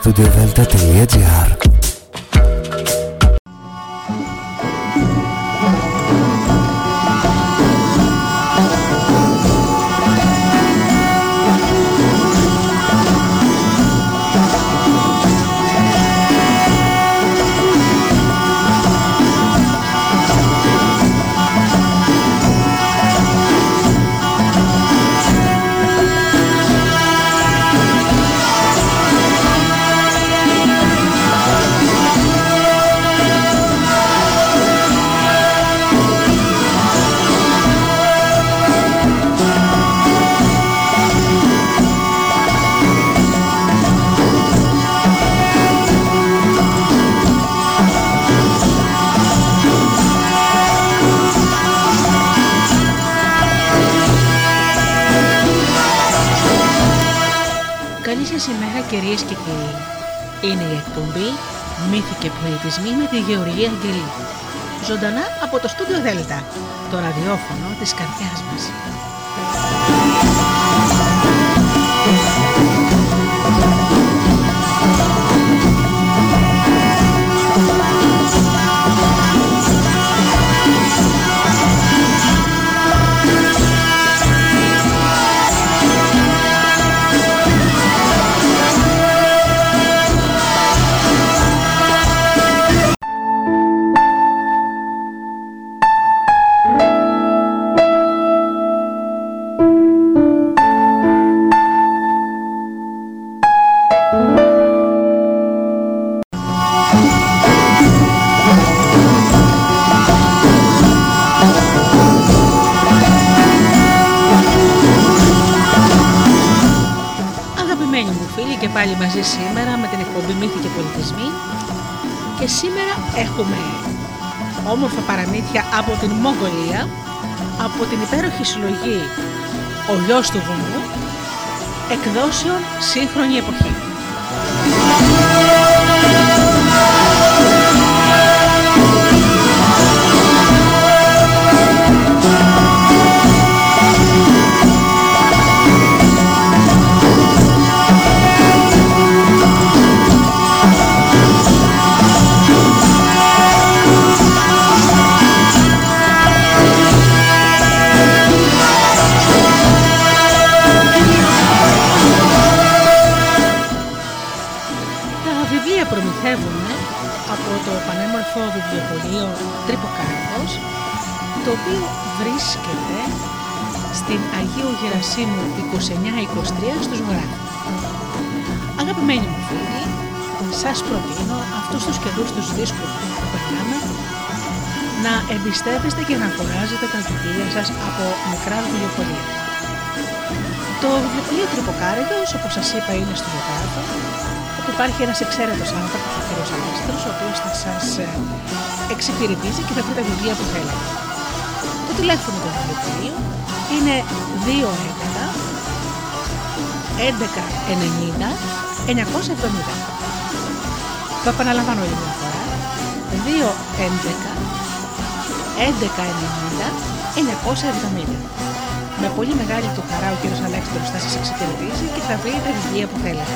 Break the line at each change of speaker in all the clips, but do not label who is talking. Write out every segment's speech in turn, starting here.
studio Delta T. το ραδιόφωνο της καρδιάς μας. «Ο γιος του βουνού» εκδόσεων σύγχρονη εποχή. Αγίου Γερασίμου 29-23 στους Βορρά. Αγαπημένοι μου φίλοι, σας προτείνω αυτούς τους καιρούς τους δύσκολους που περνάμε να εμπιστεύεστε και να αγοράζετε τα βιβλία σας από μικρά βιβλιοπολία. Το βιβλιοπωλείο Τρυποκάριδος, όπως σας είπα, είναι στο Βοκάρδο, όπου υπάρχει ένας εξαίρετος άνθρωπος, ο κ. Αλέστρος, ο οποίος θα σας ε, εξυπηρετήσει και θα βρει τα βιβλία που θέλετε. Το τηλέφωνο του βιβλιοπωλείου είναι 211 1190 970. Το επαναλαμβάνω για μια φορά. 211 1190 970. Με πολύ μεγάλη του χαρά ο κύριος Αλέξανδρος θα σας εξυπηρετήσει και θα βρει τα βιβλία που θέλετε.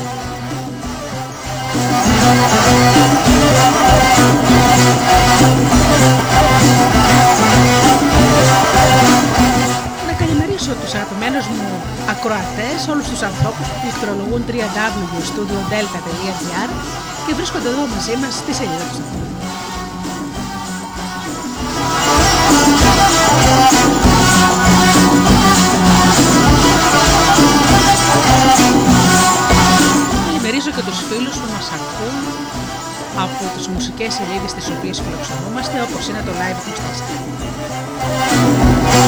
Καλωσορίσω τους αγαπημένους μου ακροατές, όλους τους ανθρώπους που πληκτρολογούν www.studiodelta.gr και βρίσκονται εδώ μαζί μας στη σελίδα του σταθμού. Καλημερίζω και τους φίλους που μας ακούν από τις μουσικές σελίδες τις οποίες φιλοξενούμαστε όπως είναι το Live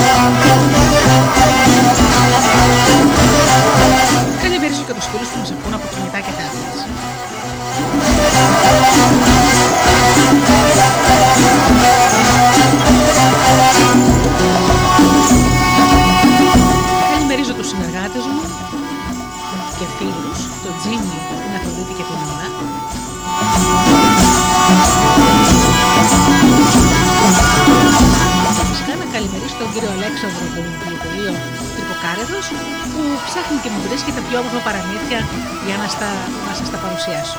24. Καλημερίζω και τους φίλους που μας ακούν από κινητά και tablets. Τον κύριο Αλέξανδρο από το βιβλιοπωλείο Τρυποκάρεδος που ψάχνει και μου βρίσκει τα πιο όμορφα παραμύθια για να, στα, να σας τα παρουσιάσω.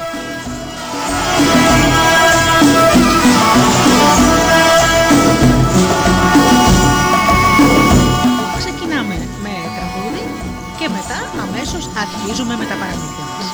Ξεκινάμε με τραγούδι και μετά αμέσως αρχίζουμε με τα παραμύθια μας.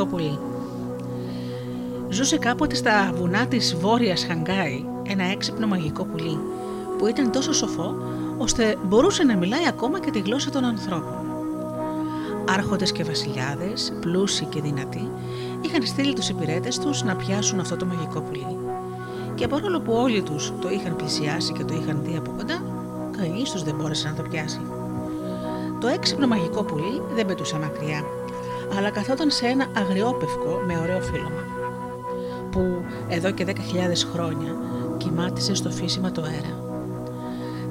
Μαγικό πουλί. Ζούσε κάποτε στα βουνά της βόρειας Χαγκάη ένα έξυπνο μαγικό πουλί που ήταν τόσο σοφό ώστε μπορούσε να μιλάει ακόμα και τη γλώσσα των ανθρώπων. Άρχοντες και βασιλιάδες, πλούσιοι και δυνατοί, είχαν στείλει τους υπηρέτες τους να πιάσουν αυτό το μαγικό πουλί. Και παρόλο που όλοι τους το είχαν πλησιάσει και το είχαν δει από κοντά, κανείς τους δεν μπόρεσε να το πιάσει. Το έξυπνο μαγικό πουλί δεν πετούσε μακριά, αλλά καθόταν σε ένα αγριόπευκο με ωραίο φύλλωμα, που εδώ και 10.000 χρόνια κοιμάτισε στο φύσιμα το αέρα.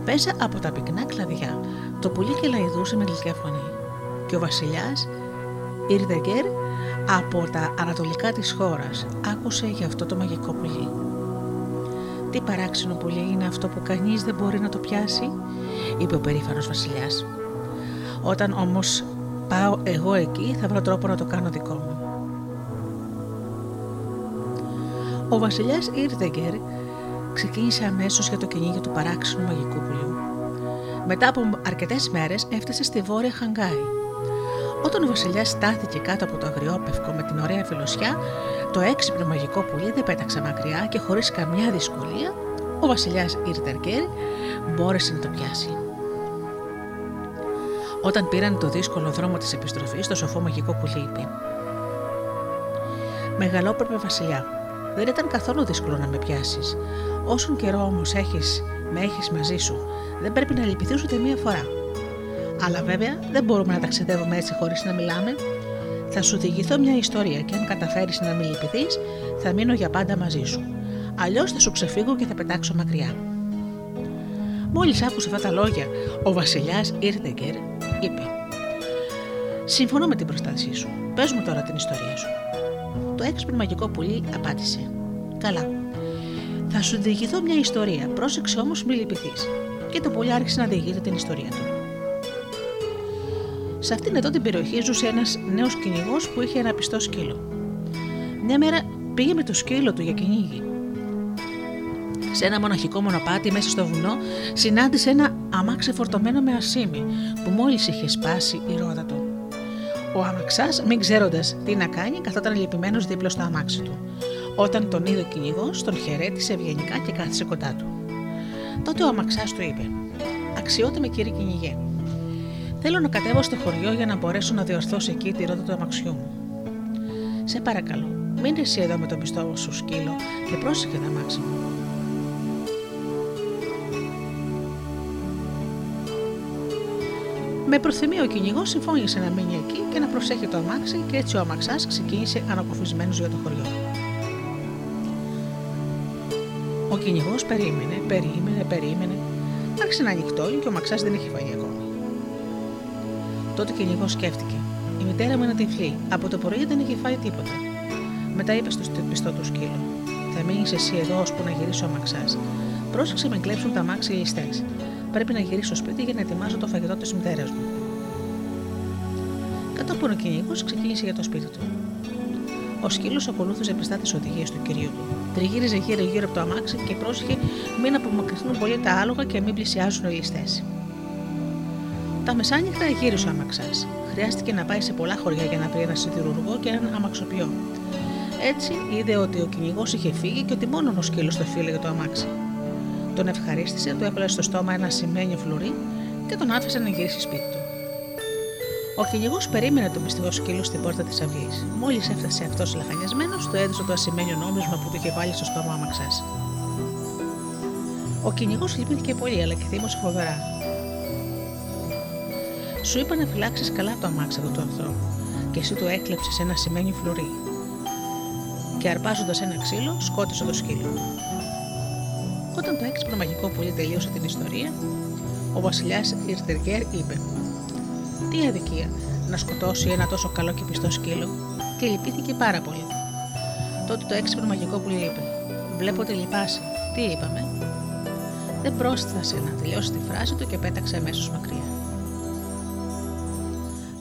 Πέσα από τα πυκνά κλαδιά, το πουλί και λαϊδούσε με γλυκιά φωνή. Και ο βασιλιάς, Ιρδεγκέρ, από τα ανατολικά της χώρας, άκουσε για αυτό το μαγικό πουλί. «Τι παράξενο πουλί είναι αυτό που κανείς δεν μπορεί να το πιάσει», είπε ο περήφανος βασιλιάς. «Όταν όμως πάω εγώ εκεί θα βρω τρόπο να το κάνω δικό μου». Ο βασιλιάς Ιρδεγκέρ ξεκίνησε αμέσως για το κυνήγι του παράξενου μαγικού πουλιού. Μετά από αρκετές μέρες έφτασε στη βόρεια Χαγκάη. Όταν ο βασιλιάς στάθηκε κάτω από το αγριόπευκο με την ωραία φιλοσιά, το έξυπνο μαγικό πουλί δεν πέταξε μακριά και χωρίς καμιά δυσκολία, ο βασιλιάς Ιρτεργκέρ μπόρεσε να το πιάσει. Όταν πήραν το δύσκολο δρόμο της επιστροφής, το σοφό μαγικό πουλί είπε: Μεγαλόπρεπε βασιλιά, δεν ήταν καθόλου δύσκολο να με πιάσεις. Όσον καιρό όμως με έχεις μαζί σου, δεν πρέπει να λυπηθείς ούτε μία φορά. Αλλά βέβαια δεν μπορούμε να ταξιδεύουμε έτσι χωρίς να μιλάμε. Θα σου διηγηθώ μια ιστορία και αν καταφέρεις να μην λυπηθείς, θα μείνω για πάντα μαζί σου. Αλλιώς θα σου ξεφύγω και θα πετάξω μακριά. Μόλις άκουσε αυτά τα λόγια, ο βασιλιάς Ιρτεγκερ είπε: Συμφωνώ με την προστασία σου. Πε μου τώρα την ιστορία σου. Το έξυπνο μαγικό πουλί απάντησε: Καλά. Θα σου διηγηθώ μια ιστορία. Πρόσεξε όμως μη λυπηθείς. Και το πουλί άρχισε να διηγείται την ιστορία του. Σε αυτήν εδώ την περιοχή ζούσε ένας νέος κυνηγός που είχε ένα πιστό σκύλο. Μια μέρα πήγε με το σκύλο του για κυνήγι. Σε ένα μοναχικό μονοπάτι μέσα στο βουνό συνάντησε ένα αμάξι φορτωμένο με ασίμι που μόλις είχε σπάσει η ρόδα του. Ο αμαξάς, μην ξέροντας τι να κάνει, καθόταν λυπημένος δίπλα στο αμάξι του. Όταν τον είδε ο κυνηγός, τον χαιρέτησε ευγενικά και κάθισε κοντά του. Τότε ο αμαξάς του είπε: Αξιότιμε κύριε κυνηγέ, Θέλω να κατέβω στο χωριό για να μπορέσω να διορθώσω εκεί τη ρότα του αμαξιού μου. Σε παρακαλώ, μην εσύ εδώ με το πιστό σου σκύλο και πρόσεχε το αμάξι μου. Με προθυμία ο κυνηγός συμφώνησε να μείνει εκεί και να προσέχει το αμάξι και έτσι ο αμαξάς ξεκίνησε ανακοφισμένο για το χωριό. Ο κυνηγός περίμενε, περίμενε, περίμενε. Άρχισε να ανοιχτώνει και ο αμαξάς δεν είχε φαγεί ακόμα. Τότε ο κυνηγός σκέφτηκε. Η μητέρα μου είναι τυφλή. Από το πρωί δεν είχε φάει τίποτα. Μετά είπε στο πιστό του σκύλο: Θα μείνεις εσύ εδώ ώσπου να γυρίσει ο αμαξάς. Πρόσεξε με κλέψουν τα μάξι οι ληστέ. Πρέπει να γυρίσω στο σπίτι για να ετοιμάζω το φαγητό της μητέρας μου. Κατόπιν ο κυνηγό ξεκίνησε για το σπίτι του. Ο σκύλος ακολούθησε πιστά τις οδηγίες του κυρίου του. Τριγύριζε γύρω-γύρω από το αμάξι και πρόσεχε μην απομακρυνθούν πολύ τα άλογα και μην πλησιάζουν οι ληστές. Τα μεσάνυχτα γύρισε ο αμαξάς. Χρειάστηκε να πάει σε πολλά χωριά για να βρει ένα σιδηρουργό και έναν αμαξοποιό. Έτσι είδε ότι ο κυνηγός είχε φύγει και ότι μόνο ο σκύλος το φίλεγε το αμάξι. Τον ευχαρίστησε, του έβαλε στο στόμα ένα σημαίνιο φλουρί και τον άφησε να γυρίσει σπίτι του. Ο κυνηγός περίμενε τον πιστικό σκύλο στην πόρτα της αυγής. Μόλις έφτασε αυτός λαχανιασμένος, του έδωσε το ασημένιο νόμισμα που του είχε βάλει στο στόμα αμαξάς. Ο κυνηγός λυπήθηκε πολύ, αλλά και θύμωσε φοβερά. Σου είπα να φυλάξεις καλά το αμάξι του ανθρώπου και εσύ του έκλεψες ένα σημαίνει φλουρί. Και αρπάζοντας ένα ξύλο, σκότωσε το σκύλο. Όταν το έξυπνο μαγικό πουλί τελείωσε την ιστορία, ο βασιλιάς Ιρτεργέρ είπε: Τι αδικία να σκοτώσει ένα τόσο καλό και πιστό σκύλο, και λυπήθηκε πάρα πολύ. Τότε το έξυπνο μαγικό πουλί είπε: Βλέπω ότι λυπάσαι. Τι είπαμε; Δεν πρόσθεσε να τελειώσει τη φράση του και πέταξε αμέσως μακριά.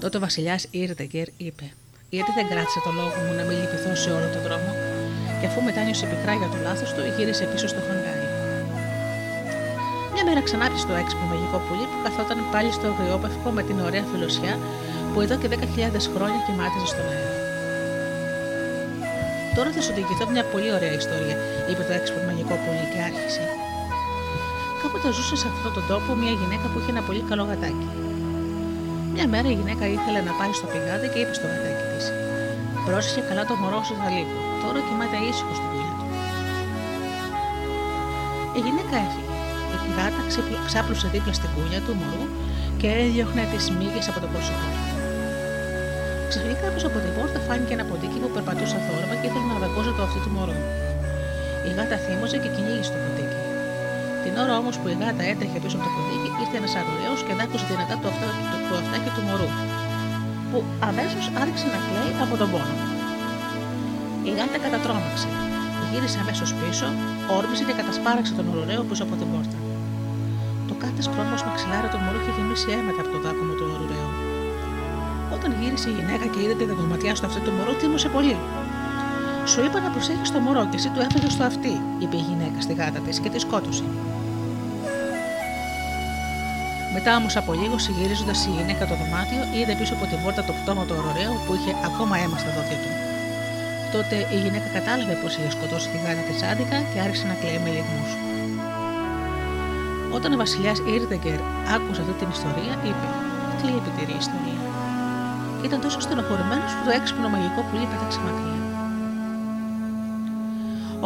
Τότε ο βασιλιάς Ήρτεγκερ είπε: Γιατί δεν κράτησε το λόγο μου να μην λυπηθώ σε όλο τον δρόμο, και αφού μετάνιωσε πικρά για το λάθος του, γύρισε πίσω στο χαγκάρι. Μια μέρα ξανάπησε το έξυπνο μαγικό πουλί που καθόταν πάλι στο αγριόπευκο με την ωραία φιλοσιά που εδώ και 10.000 χρόνια κοιμάτιζε στον αέρα. Τώρα θα σου διηγηθώ μια πολύ ωραία ιστορία, είπε το έξυπνο μαγικό πουλί και άρχισε. Κάποτε ζούσε σε αυτόν τον τόπο μια γυναίκα που είχε ένα πολύ καλό γατάκι. Μια μέρα η γυναίκα ήθελε να πάει στο πηγάδι και είπε στο γατάκι της: Πρόσεχε καλά το μωρό σου θα λείπει. Τώρα κοιμάται ήσυχος στην δουλειά του. Η γυναίκα έφυγε. Η γάτα ξάπλωσε δίπλα στην κούλια του μωρού και έδιωχνε τις μύγες από το πρόσωπό του. Ξαφνικά πίσω από την πόρτα φάνηκε ένα ποντίκι που περπατούσε θόρυβα και ήθελε να δακώσει το αυτί του μωρού. Η γάτα θύμωσε και κυνήγησε το ποντίκι. Την ώρα όμως που η γάτα έτρεχε πίσω από το ποντίκι, ήρθε ένας αγοραίο και δάκωσε δυνατά το, αυτά, το, το αυτάκι του μωρού, που αμέσως άρχισε να κλαίει από τον πόνο. Η γάτα κατατρώμαξε. Γύρισε αμέσως πίσω, όρμησε και κατασπάραξε τον ωραίο πίσω από την πόρτα. Το κάθε κρόμο μαξιλάρι του μωρού είχε γεμίσει αίματα από το δάκωμο του ωραίου. Όταν γύρισε η γυναίκα και είδε τη δεδοματιά στο αυτί του μωρού, τίμωσε πολύ. Σου είπα να προσέχεις το μωρό και εσύ του έφεγε στο αυτί, είπε η γυναίκα στη γάτα της και τη σκότωσε. Μετά όμως από λίγο, συγυρίζοντας η γυναίκα το δωμάτιο, είδε πίσω από την πόρτα το πτώμα του ωραίου που είχε ακόμα αίμα στα δόντια του. Τότε η γυναίκα κατάλαβε πως είχε σκοτώσει τη γάτα της άδικα και άρχισε να κλαίει με λιγμούς. Όταν ο βασιλιάς Ήρδεγκερ άκουσε αυτή την ιστορία, είπε: Τι λυπητερή ιστορία. Και ήταν τόσο στενοχωρημένος που το έξυπνο μαγικό πουλί πέταξε μακριά.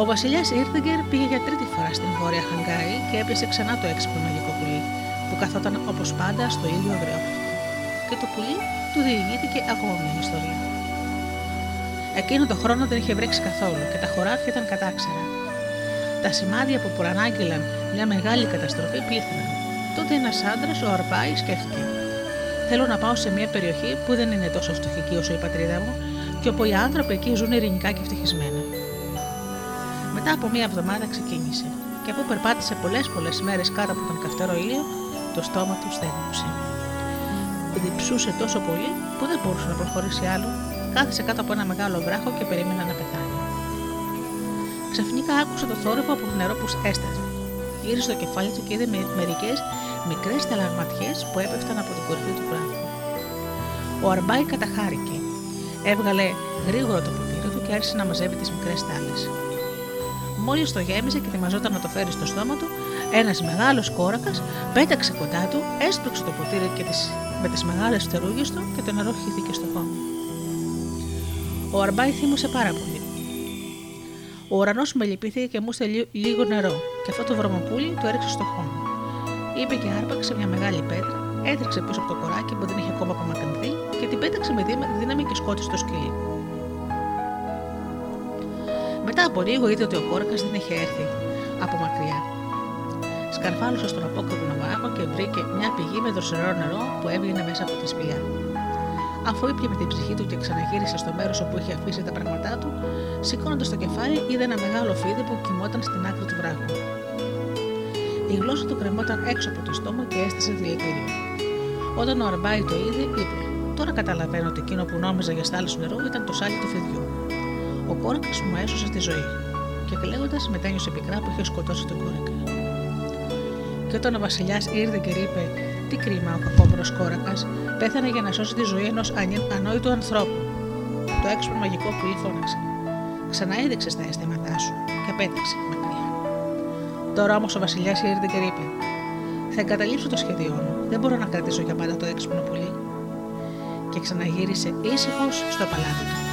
Ο βασιλιάς Ήρδεγκερ πήγε για τρίτη φορά στην βόρεια Χαγκάη και έπιασε ξανά το έξυπνο μαγικό πουλί, που καθόταν όπως πάντα στο ίδιο αγριόπληκτο. Και το πουλί του διηγήθηκε ακόμα μια ιστορία. Εκείνο το χρόνο δεν είχε βρέξει καθόλου και τα χωράφια ήταν κατάξερα. Τα σημάδια που προανάγγειλαν μια μεγάλη καταστροφή πλήθυναν. Τότε ένας άντρας, ο Αρπάης, σκέφτηκε: Θέλω να πάω σε μια περιοχή που δεν είναι τόσο φτωχική όσο η πατρίδα μου και όπου οι άνθρωποι εκεί ζουν ειρηνικά και ευτυχισμένα. Μετά από μία εβδομάδα ξεκίνησε και αφού περπάτησε πολλές πολλές μέρες κάτω από τον καυτερό ήλιο, το στόμα του στέγνωσε. Διψούσε τόσο πολύ που δεν μπορούσε να προχωρήσει άλλο, κάθισε κάτω από ένα μεγάλο βράχο και περίμενε να πεθάνει. Ξαφνικά άκουσε το θόρυβο από το νερό που έσταζε. Γύρισε το κεφάλι του και είδε μερικές μικρές ταλαγματιές που έπεφταν από την κορυφή του βράχου. Ο Αρμπάι καταχάρηκε. Έβγαλε γρήγορα το ποτήρι του και άρχισε να μαζεύει τις μικρές τάλες. Μόλις το γέμισε και ετοιμαζόταν να το φέρει στο στόμα του, ένας μεγάλος κόρακας πέταξε κοντά του, έσπρωξε το ποτήρι και τις, με τις μεγάλες φτερούγες του και το νερό χύθηκε στο χώμα. Ο Αρμπάι θύμωσε πάρα πολύ. Ο ουρανός με λυπήθηκε και μου λίγο νερό, και αυτό το βρωμοπούλι το έριξε στο χώμα. Είπε και άρπαξε μια μεγάλη πέτρα, έτρεξε πίσω από το κοράκι που δεν είχε ακόμα απομακρυνθεί και την πέταξε με δύναμη και σκότωσε το σκυλί. Μετά από λίγο είδε ότι ο κόρκα δεν είχε έρθει από μακριά. Σκαρφάλωσε στον απόκροπο βάγο και βρήκε μια πηγή με δροσερό νερό που έβγαινε μέσα από τη σπηλιά. Αφού ήπια με την ψυχή του και ξαναγύρισε στο μέρος όπου είχε αφήσει τα πράγματά του, σηκώνοντας το κεφάλι, είδε ένα μεγάλο φίδι που κοιμόταν στην άκρη του βράχου. Η γλώσσα του κρεμόταν έξω από το στόμα και έστησε δηλητήριο. Όταν ο Αρμπάι το είδε, είπε: Τώρα καταλαβαίνω ότι εκείνο που νόμιζα για στάλη νερού ήταν το σάλι του φιδιού. Ο κόρκα μου έσωσε τη ζωή. Και κλαίγοντας μετένιωσε πικρά που είχε σκοτώσει τον κόρεκα. Και όταν ο βασιλιάς ήρθε και είπε: Τι κρίμα ο κακόμορος κόρακας, πέθανε για να σώσει τη ζωή ενός ανόητου ανθρώπου. Το έξυπνο μαγικό που φώναξε. Ξαναέδειξε τα αισθήματά σου και πέταξε μακριά. Τώρα όμως ο βασιλιάς ήρθε και είπε: Θα εγκαταλείψω το σχέδιό μου. Δεν μπορώ να κρατήσω για πάντα το έξυπνο πουλί. Και ξαναγύρισε ήσυχος στο παλάτι του.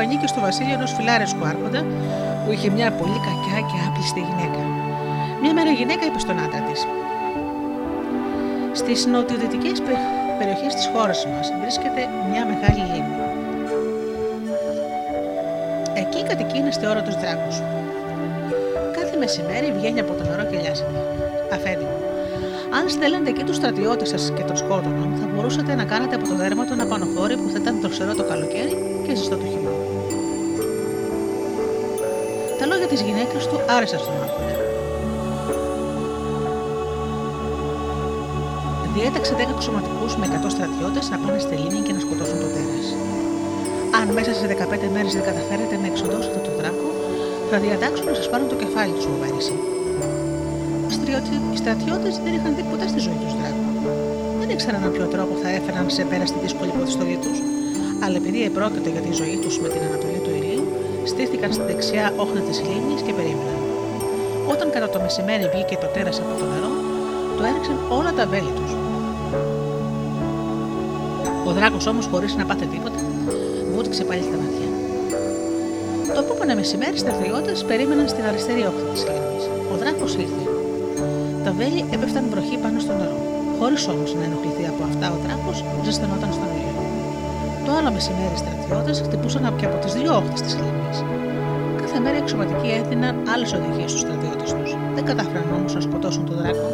Ανήκε στο βασίλειο ενός φιλάρεσκου άρχοντα που είχε μια πολύ κακιά και άπλιστη γυναίκα. Μια μέρα η γυναίκα είπε στον άντρα της: Στις νοτιοδυτικές περιοχές της χώρας μας βρίσκεται μια μεγάλη λίμνη. Εκεί κατοικεί ένα θεόρατο δράκο. Κάθε μεσημέρι βγαίνει από το νερό και λιάζεται. Αφέντη μου, αν στέλνετε εκεί τους στρατιώτες σας και τον σκότωνο, θα μπορούσατε να κάνετε από το δέρμα του ένα πανοχώρι που θα ήταν τροξερό το καλοκαίρι και ζεστό το χειμώνα. Τα λόγια της γυναίκας του άρεσαν στον άρχοντα. Διέταξε 10 αξιωματικού με 100 στρατιώτες να πάνε στη λίμνη και να σκοτώσουν το τέρας. Αν μέσα σε 15 μέρες δεν καταφέρετε να εξοντώσετε τον δράκο, θα διατάξουν να σας πάρουν το κεφάλι τους, Μοβέριση. Οι στρατιώτες δεν είχαν δει ποτέ στη ζωή τους δράκο. Δεν ήξεραν με ποιο τρόπο θα έφεραν σε πέρα στη δύσκολη υποθυστολή τους, αλλά επειδή επρόκειτο για τη ζωή τους με την ανατολή του ηλίου, στήθηκαν στη δεξιά όχθη της λίμνης και περίμεναν. Όταν κατά το μεσημέρι βγήκε το τέρας από το νερό, το έριξαν όλα τα βέλη τους. Ο δράκος όμως, χωρίς να πάθει τίποτα, βούτυξε πάλι στα μάτια. Το επόμενο μεσημέρι, οι στρατιώτε περίμεναν στην αριστερή όχθη της λίμνης. Ο δράκος ήρθε. Τα βέλη έπεφταν βροχή πάνω στο νερό. Χωρίς όμως να ενοχληθεί από αυτά, ο δράκος ζεσθενόταν στον ήλιο. Το άλλο μεσημέρι, οι στρατιώτες χτυπούσαν και από τις δύο όχθες της λίμνης. Κάθε μέρα οι εξωματικοί έδιναν άλλες οδηγίες στους στρατιώτες τους. Δεν κατάφεραν όμως να σκοτώσουν τον δράκο.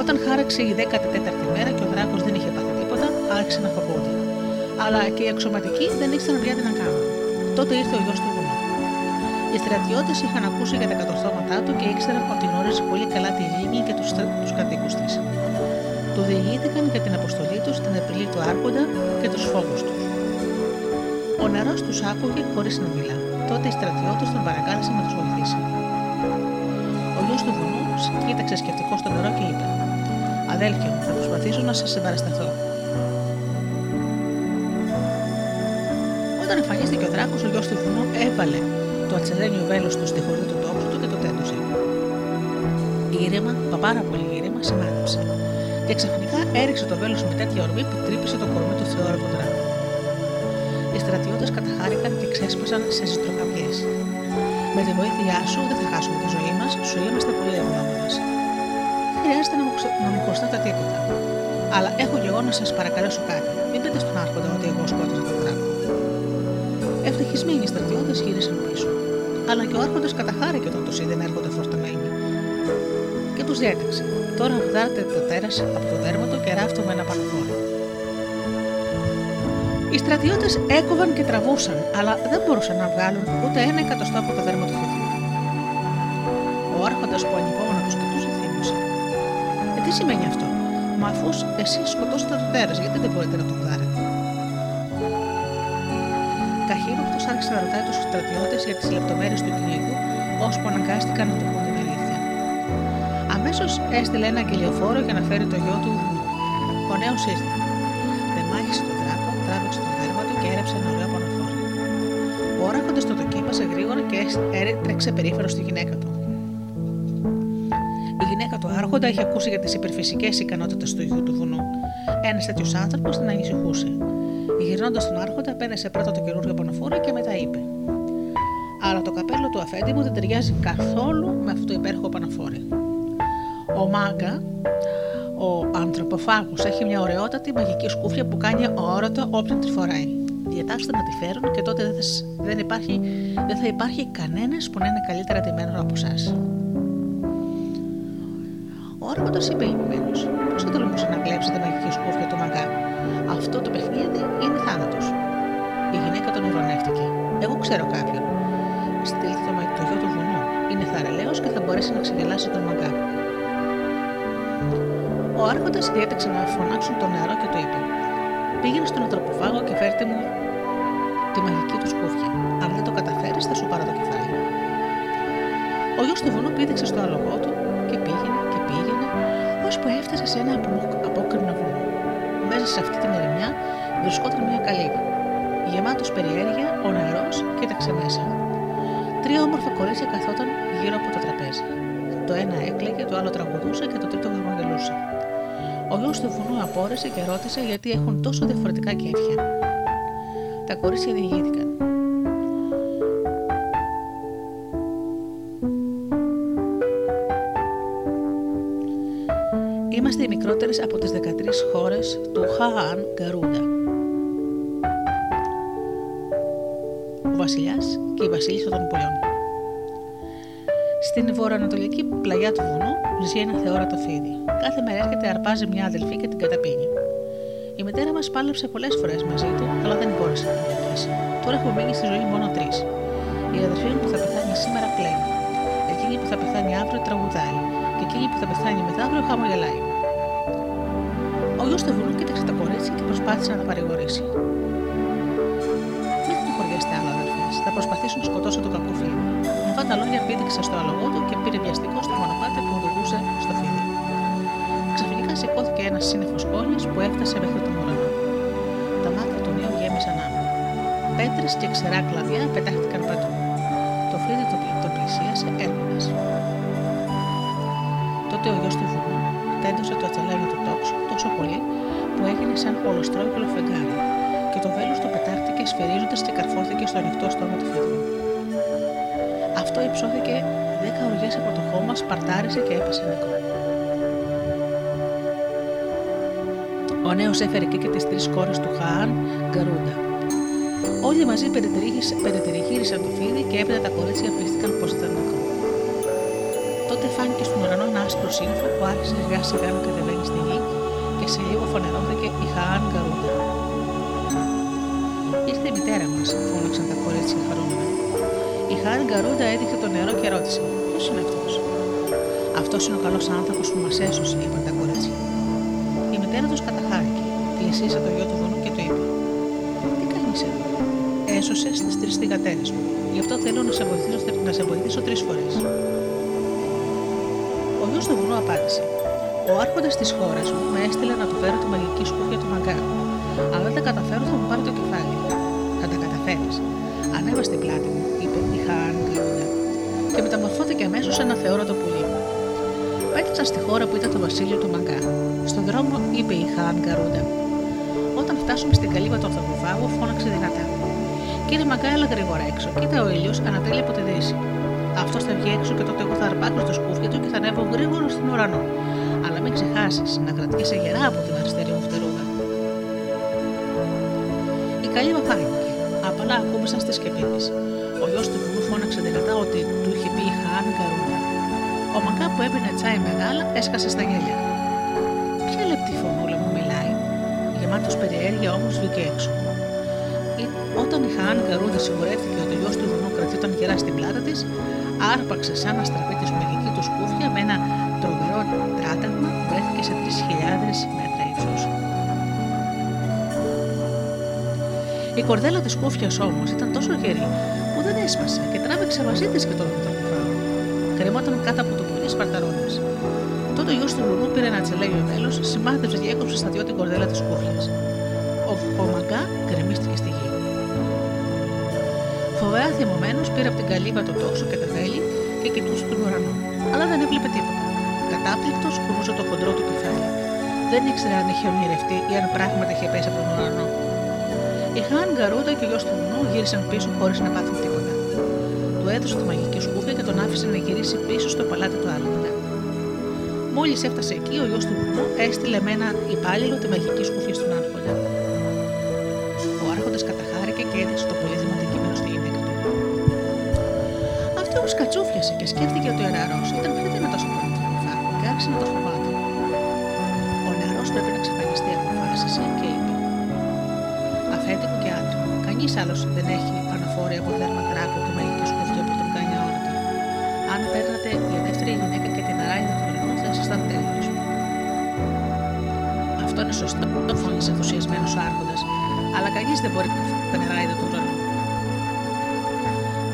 Όταν χάραξε η 14η μέρα και ο δράκος δεν είχε πάθει τίποτα, άρχισε να φοβούνται. Αλλά και οι αξιωματικοί δεν ήξεραν πια τι να κάνουν. Τότε ήρθε ο γιος του βουνού. Οι στρατιώτες είχαν ακούσει για τα κατορθώματά του και ήξεραν ότι γνώριζε πολύ καλά τη λίμνη και τους τους κατοίκους της. Του διηγήθηκαν για την αποστολή τους, την επιλή του Άρχοντα και τους φόβους τους. Ο νερός τους άκουγε χωρίς να μιλά. Τότε οι στρατιώτε τον παρακάλεσαν να τους βοηθήσει. Ο γιο του βουνού κοίταξε σκεφτικό στο νερό και είπε: Αδέλφια μου, θα προσπαθήσω να σας συμπαρασταθώ. Όταν εμφανίστηκε ο δράκος, ο γιος του βουνού έβαλε το ατσελένιο βέλος του στη χωρί του τόξου του και το τέντωσε. Ήρεμα, μα πάρα πολύ ήρεμα, σημάδεψε. Και ξαφνικά έριξε το βέλος με τέτοια ορμή που τρύπησε το κορμί του θεόρατου δράκου. Οι στρατιώτες καταχάρηκαν και ξέσπασαν σε ζητροκαπιέ. Με τη βοήθειά σου δεν θα χάσουμε τη ζωή μας, σου είμαστε πολύ ευγνώμονες. Δεν χρειάζεται να μου, να μου χρωστάτε τίποτα. Αλλά έχω και εγώ να σας παρακαλέσω κάτι. Μην πείτε στον Άρχοντα ότι εγώ σκότωσα τον δράκο. Ευτυχισμένοι οι στρατιώτες γύρισαν πίσω. Αλλά και ο Άρχοντας καταχάρηκε όταν του είδε να έρχονται φορτωμένοι. Και τους διέταξε. Τώρα βγάλετε το τέρα από το δέρμα του και ράφτω με ένα πανοφόρο. Οι στρατιώτες έκοβαν και τραβούσαν, αλλά δεν μπορούσαν να βγάλουν ούτε ένα εκατοστό από το δέρμα του φοιτητή. Ο Άρχοντας που ανυπόμονα τους κοιτούσε θύμωσε. Ε, τι σημαίνει αυτό, Μα αφούς εσεί σκοτώσατε το τέρας, γιατί δεν μπορείτε να το βγάλετε; Καχύποπτο άρχισε να ρωτάει τους στρατιώτες για τις λεπτομέρειες του κυνήγου, ώσπου αναγκάστηκαν να του πούν την αλήθεια. Αμέσως έστειλε ένα αγγελιοφόρο για να φέρει το γιο του βουνού. Ο νέος ήρθε. Δεν μάχησε τον δράκο, τράβηξε το δέρμα του και έρεψε ένα ωραίο πανοφόρο. Ο όραχοντας το δοκίμασε γρήγορα και έτρεξε περίφερο στη γυναίκα του. Η γυναίκα του Άρχοντα είχε ακούσει για τις υπερφυσικές ικανότητες του γιου του βουνού. Ένας τέτοιος άνθρωπος την ανησυχούσε. Γυρνώντας τον Άρχοντα, πέρασε πρώτα το καινούργιο πανοφόρο και μετά είπε: Αλλά το καπέλο του αφέντη μου δεν ταιριάζει καθόλου με αυτό το υπέροχο πανοφόρι. Ο Μάγκα, ο ανθρωποφάγος, έχει μια ωραιότατη μαγική σκούφια που κάνει αόρατο όποιον τη φοράει. Διατάξτε να τη φέρουν και τότε δεν θα, δεν υπάρχει, δεν θα υπάρχει κανένας που να είναι καλύτερα ντυμένος από εσάς. Ο Άρχοντα είπε λυπημένος: Πώς θα τολμούσε να κλέψει τη μαγική σκούφια του μαγκά. Αυτό το παιχνίδι είναι θάνατος. Η γυναίκα τον ουρανεύτηκε. Εγώ ξέρω κάποιον. Στείλτε με το γιο του βουνού. Είναι θαραλέος και θα μπορέσει να ξεγελάσει τον μαγκά. Ο Άρχοντας διέταξε να φωνάξουν το νερό και το είπε: Πήγαινε στον ανθρωποφάγο και φέρτε μου τη μαγική του σκούφια. Αν δεν το καταφέρεις, θα σου πάρω το κεφάλι. Ο γιος του βουνού πήδηξε στο άλογο του και πήγαινε και πήγαινε, ώσπου έφτασε σε ένα απόκρινο βουνό. Μέσα σε αυτή την ερημιά βρισκόταν μια καλύβα. Γεμάτος περιέργεια, ο νερός κοίταξε μέσα. Τρία όμορφα κορίτσια καθόταν γύρω από το τραπέζι. Το ένα έκλαιγε, το άλλο τραγουδούσε και το τρίτο γαμογελούσε. Ο γιο του βουνού απόρρισε και ρώτησε γιατί έχουν τόσο διαφορετικά κέφια. Τα κορίτσια διηγήθηκαν. Είμαστε οι μικρότερες από τις 13 χώρες του Χαάν Γκαρούντα. Ο βασιλιάς και η βασίλισσα των πολιών. Στην βορειοανατολική πλαγιά του βουνού ζει ένα θεόρατο φίδι. Κάθε μέρα έρχεται, αρπάζει μια αδελφή και την καταπίνει. Η μητέρα μας πάλεψε πολλές φορές μαζί του, αλλά δεν μπόρεσε να τον Τώρα έχουμε μείνει στη ζωή μόνο τρεις. Η αδελφή μου που θα πεθάνει σήμερα κλαίει. Εκείνη που θα πεθάνει αύριο τραγουδάει. Και εκείνη που θα πεθάνει μεθαύριο χαμογελάει. Ο γιος του βουνού κοίταξε τα κορίτσια και προσπάθησε να τα παρηγορήσει. Θα προσπαθήσουν να σκοτώσουν τον κακό φίλο. Με αυτά τα λόγια πήδηξε στο αλογό του και πήρε βιαστικό στο μονοπάτι που οδηγούσε στο φίλο. Ξαφνικά σηκώθηκε ένας σύννεφος σκόνη που έφτασε μέχρι τον ουρανό. Τα μάτια του νέου γέμισαν άμμο. Πέτρες και ξερά κλαδιά πετάχτηκαν παντού. Το φίδι το, το πλησίασε έρχοντας. Τότε ο γιος του βουνού τέντωσε το ατσαλένιο του τόξου τόσο πολύ που έγινε σαν ολοστρόγγυλο φεγγάρι και το βέλος του πετάχτηκε σφυρίζοντας και καρφώθηκε στο ανοιχτό στόμα του φίδιου. Αυτό υψώθηκε δέκα οργές από το χώμα, σπαρτάρισε και έπεσε νεκρό. Ο νέος έφερε και, και τις τρεις κόρες του Χαάν Γκαρούντα. Όλοι μαζί περιτριγύρισαν το φίδι και έπειτα τα κορίτσια πίστηκαν πως ήταν νεκρό. Τότε φάνηκε στον ουρανό ένα άσπρο σύννεφο που άρχισε σιγά σιγά να κατεβαίνει στη γη και σε λίγο φωνερώθηκε η Χαάν Γκαρούντα. Η Χαάν Γκαρούντα έδειξε το νερό και ρώτησε: Ποιος είναι αυτός; Αυτός είναι ο καλός άνθρωπος που μας έσωσε, είπαν τα κορίτσια. Η μητέρα τους καταχάρηκε, πλησίασε το γιο του βουνού και του είπε: Τι κάνεις εδώ; Έσωσες τις τρεις θηγατέρε μου. Γι' αυτό θέλω να σε βοηθήσω, να σε βοηθήσω τρεις φορές. Ο γιος του βουνού απάντησε: Ο άρχοντας της χώρας μου με έστειλε να του φέρω τη μαγική σκούφια του μαγκά. Αν δεν τα καταφέρω, θα μου πάρει το κεφάλι. Θα τα καταφέρεις. Ανέβα στην πλάτη μου, είπε η Χαάν και μεταμορφώθηκε αμέσως σε ένα θεόρατο πουλί. Πέταξαν στη χώρα που ήταν το βασίλειο του Μαγκά. Στον δρόμο είπε η Χαάν Γκαρούντα. Όταν φτάσουμε στην καλύβα του αυτοκοφάγου, φώναξε δυνατά. Κύριε Μαγκά, έλα γρήγορα έξω. Κοίτα ο ήλιος ανατέλει από τη δύση. Αυτός θα βγει έξω και τότε εγώ θα αρπάξω στο σκούφι του και θα ανέβω γρήγορα στον ουρανό. Αλλά μην ξεχάσεις να κρατήσει γερά από την αριστερή μου φτερούγα. Η καλύβα φάνηκε. Απαλά ακούμπησαν στη σκεπή της. Ο Μακά που έπαιρνε τσάι μεγάλα έσκασε στα γέλια. Ποια λεπτή φωνούλα μου μιλάει. Γεμάτος περιέργεια όμως βγήκε έξω. Όταν η Χαάν Γκαρούδα σιγουρεύτηκε ότι ο γιος του βουνού κρατήταν γερά στην πλάτα της, άρπαξε σαν να στραπεί τη μαγική του σκούφια με ένα τρομερό τράταγμα που βρέθηκε σε 3.000 μέτρα ύψος. Η κορδέλα της σκούφιας όμως ήταν τόσο γερή που δεν έσπασε και τράβηξε μαζί της και τον μητροφάγο. Κρεμόταν κάτω από το πουλί σπαρταρώντα. Τότε ο γιος του βουνού πήρε ένα τσελέγιο μέλος, σημάδεψε και έκοψε στα δυο την κορδέλα της σκούφια. Ο, ο μαγκά γκρεμίστηκε στη γη. Φοβερά θυμωμένος πήρε από την καλύβα το τόξο και τα βέλη και κοιτούσε τον ουρανό. Αλλά δεν έβλεπε τίποτα. Κατάπληκτος κουνούσε το χοντρό του κεφάλι. Δεν ήξερε αν είχε ονειρευτεί ή αν πράγματι είχε πέσει από τον ουρανό. Η Χάν Γκαρούντα και ο γιος του βουνού γύρισαν πίσω χωρίς να πάθουν τίποτα. Του έδωσε τη μαγική σκούφια και τον άφησε να γυρίσει πίσω στο παλάτι του Άρχοντα. Μόλις έφτασε εκεί, ο γιος του βουνού έστειλε με ένα υπάλληλο τη μαγική σκούφια στον Άρχοντα. Ο Άρχοντας καταχάρηκε και έδειξε το πολύτιμο αντικείμενο στη γυναίκα του. Αυτή όμως κατσούφιασε και σκέφτηκε ότι ο νεαρός ήταν πιο δυνατός από τον Φάρμο και άρχισε να το φοβάται. Ο νεαρός πρέπει να εξαφανιστεί, αποφάσισε και είπε: Αφέντικο και άντρα, κανείς άλλος δεν έχει παναφόρια από δέρμα δράκου και μαγική Αν παίρνατε για δεύτερη γυναίκα και την αράιδα του ουρανού, θα ήσασταν τέλειο. Αυτό είναι σωστό, φώνησε ενθουσιασμένος ο Άρχοντας, αλλά κανείς δεν μπορεί να την αράιδα του ουρανού.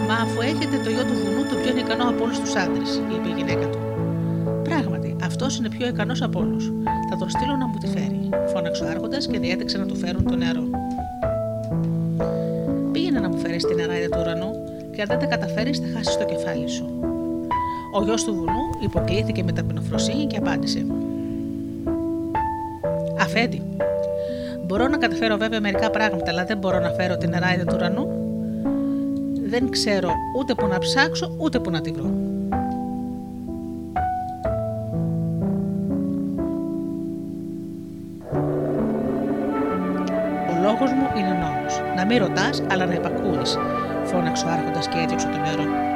Μα αφού έχετε το γιο του βουνού, το πιο ικανό από όλους τους άντρες, είπε η γυναίκα του. Πράγματι, αυτός είναι πιο ικανός από όλους. Θα τον στείλω να μου τη φέρει, φώναξε ο Άρχοντας και διέταξε να του φέρουν το νερό. Πήγαινε να μου φέρεις την νεράιδα του ουρανού, και αν δεν τα καταφέρεις, θα χάσεις το κεφάλι σου. Ο γιος του βουνού υποκλήθηκε με ταπεινοφροσύνη και απάντησε. Αφέντη, μπορώ να καταφέρω βέβαια μερικά πράγματα, αλλά δεν μπορώ να φέρω την νεράιδα του ουρανού. Δεν ξέρω ούτε που να ψάξω, ούτε που να τη βρω. Ο λόγος μου είναι νόμος. Να μην ρωτάς, αλλά να υπακούεις, φώναξε ο Άρχοντας και έδιωξε το νερό.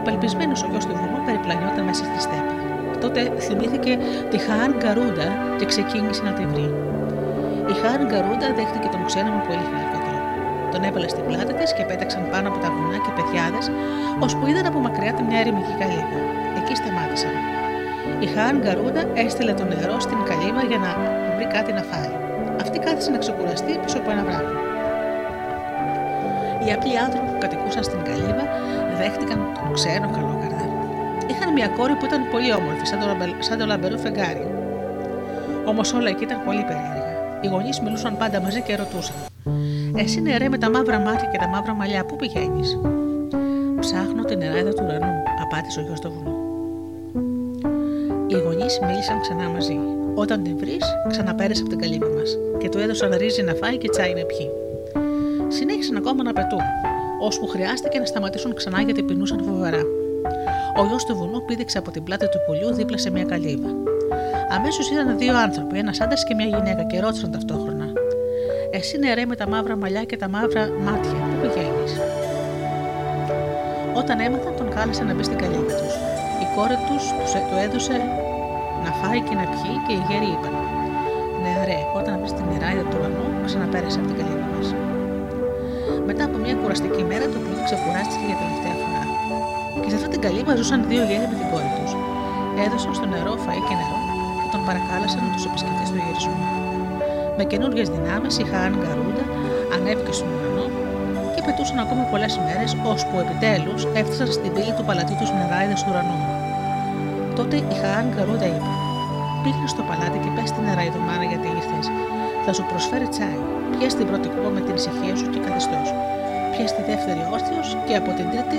Απελπισμένος ο γιος του βουνού περιπλανιόταν μέσα στη στέπη. Τότε θυμήθηκε τη Χαάν Γκαρούντα και ξεκίνησε να τη βρει. Η Χαάν Γκαρούντα δέχτηκε τον ξένο με πολύ φιλικό τρόπο. Τον έβαλε στην πλάτη της και πέταξαν πάνω από τα βουνά και πεδιάδε, ώσπου είδαν από μακριά τη μια ερημική καλύβα. Εκεί σταμάτησαν. Η Χαάν Γκαρούντα έστειλε το νερό στην καλύβα για να βρει κάτι να φάει. Αυτή κάθισε να ξεκουραστεί πίσω από ένα βράχο. Οι απλοί άνθρωποι που κατοικούσαν στην καλύβα δέχτηκαν τον ξένο καλόκαρδα. Είχαν μια κόρη που ήταν πολύ όμορφη, σαν το, σαν το λαμπερό φεγγάρι. Όμως όλα εκεί ήταν πολύ περίεργα. Οι γονείς μιλούσαν πάντα μαζί και ρωτούσαν: Εσύ νερέ με τα μαύρα μάτια και τα μαύρα μαλλιά, πού πηγαίνεις; Ψάχνω την νεράιδα του ουρανού, απάντησε ο γιος του βουνού. Οι γονείς μίλησαν ξανά μαζί. Όταν την βρεις, ξαναπέρασε από την καλύβα μας και του έδωσαν ρύζι να φάει και τσάι να πιει συνέχισαν ακόμα να πετούν, ώσπου χρειάστηκε να σταματήσουν ξανά γιατί πεινούσαν φοβερά. Ο γιος του βουνού πήδηξε από την πλάτη του πουλιού δίπλα σε μια καλύβα. Αμέσως είδαν δύο άνθρωποι, ένας άντρας και μια γυναίκα, και ρώτησαν ταυτόχρονα: Εσύ νερέ με τα μαύρα μαλλιά και τα μαύρα μάτια, πού πηγαίνεις; Όταν έμαθαν, τον κάλεσαν να μπει στην καλύβα τους. Η κόρη τους τους έδωσε να φάει και να πιει και οι γέροι είπαν: Νεαρέ, όταν μπει στην νεράιδα του ουρανού, ξαναπέρασε από την καλύβα μας. Μετά από μια κουραστική μέρα, το πλοίο ξεκουράστηκε για τελευταία φορά. Και σε αυτή την καλύβα ζούσαν δύο γέροι με την κόρη τους. Έδωσαν στο νερό φαΐ και νερό και τον παρακάλεσαν να τους επισκεφτεί στο γυρισμό. Με καινούργιες δυνάμεις, η Χαάν Γκαρούντα ανέβηκε στον ουρανό και πετούσαν ακόμα πολλές μέρε, ώσπου επιτέλους έφτασαν στην πύλη του παλατιού τους Νεράιδα του ουρανού. Τότε η Χαάν Γκαρούντα είπε: Πήγαινε στο παλάτι και πες στην Νεράιδομάνα γιατί ήρθες. Θα σου προσφέρει τσάι. Πιέ την πρώτη κούπα με την ησυχία σου και καθιστός. Πιέ τη δεύτερη όρθιος και από την τρίτη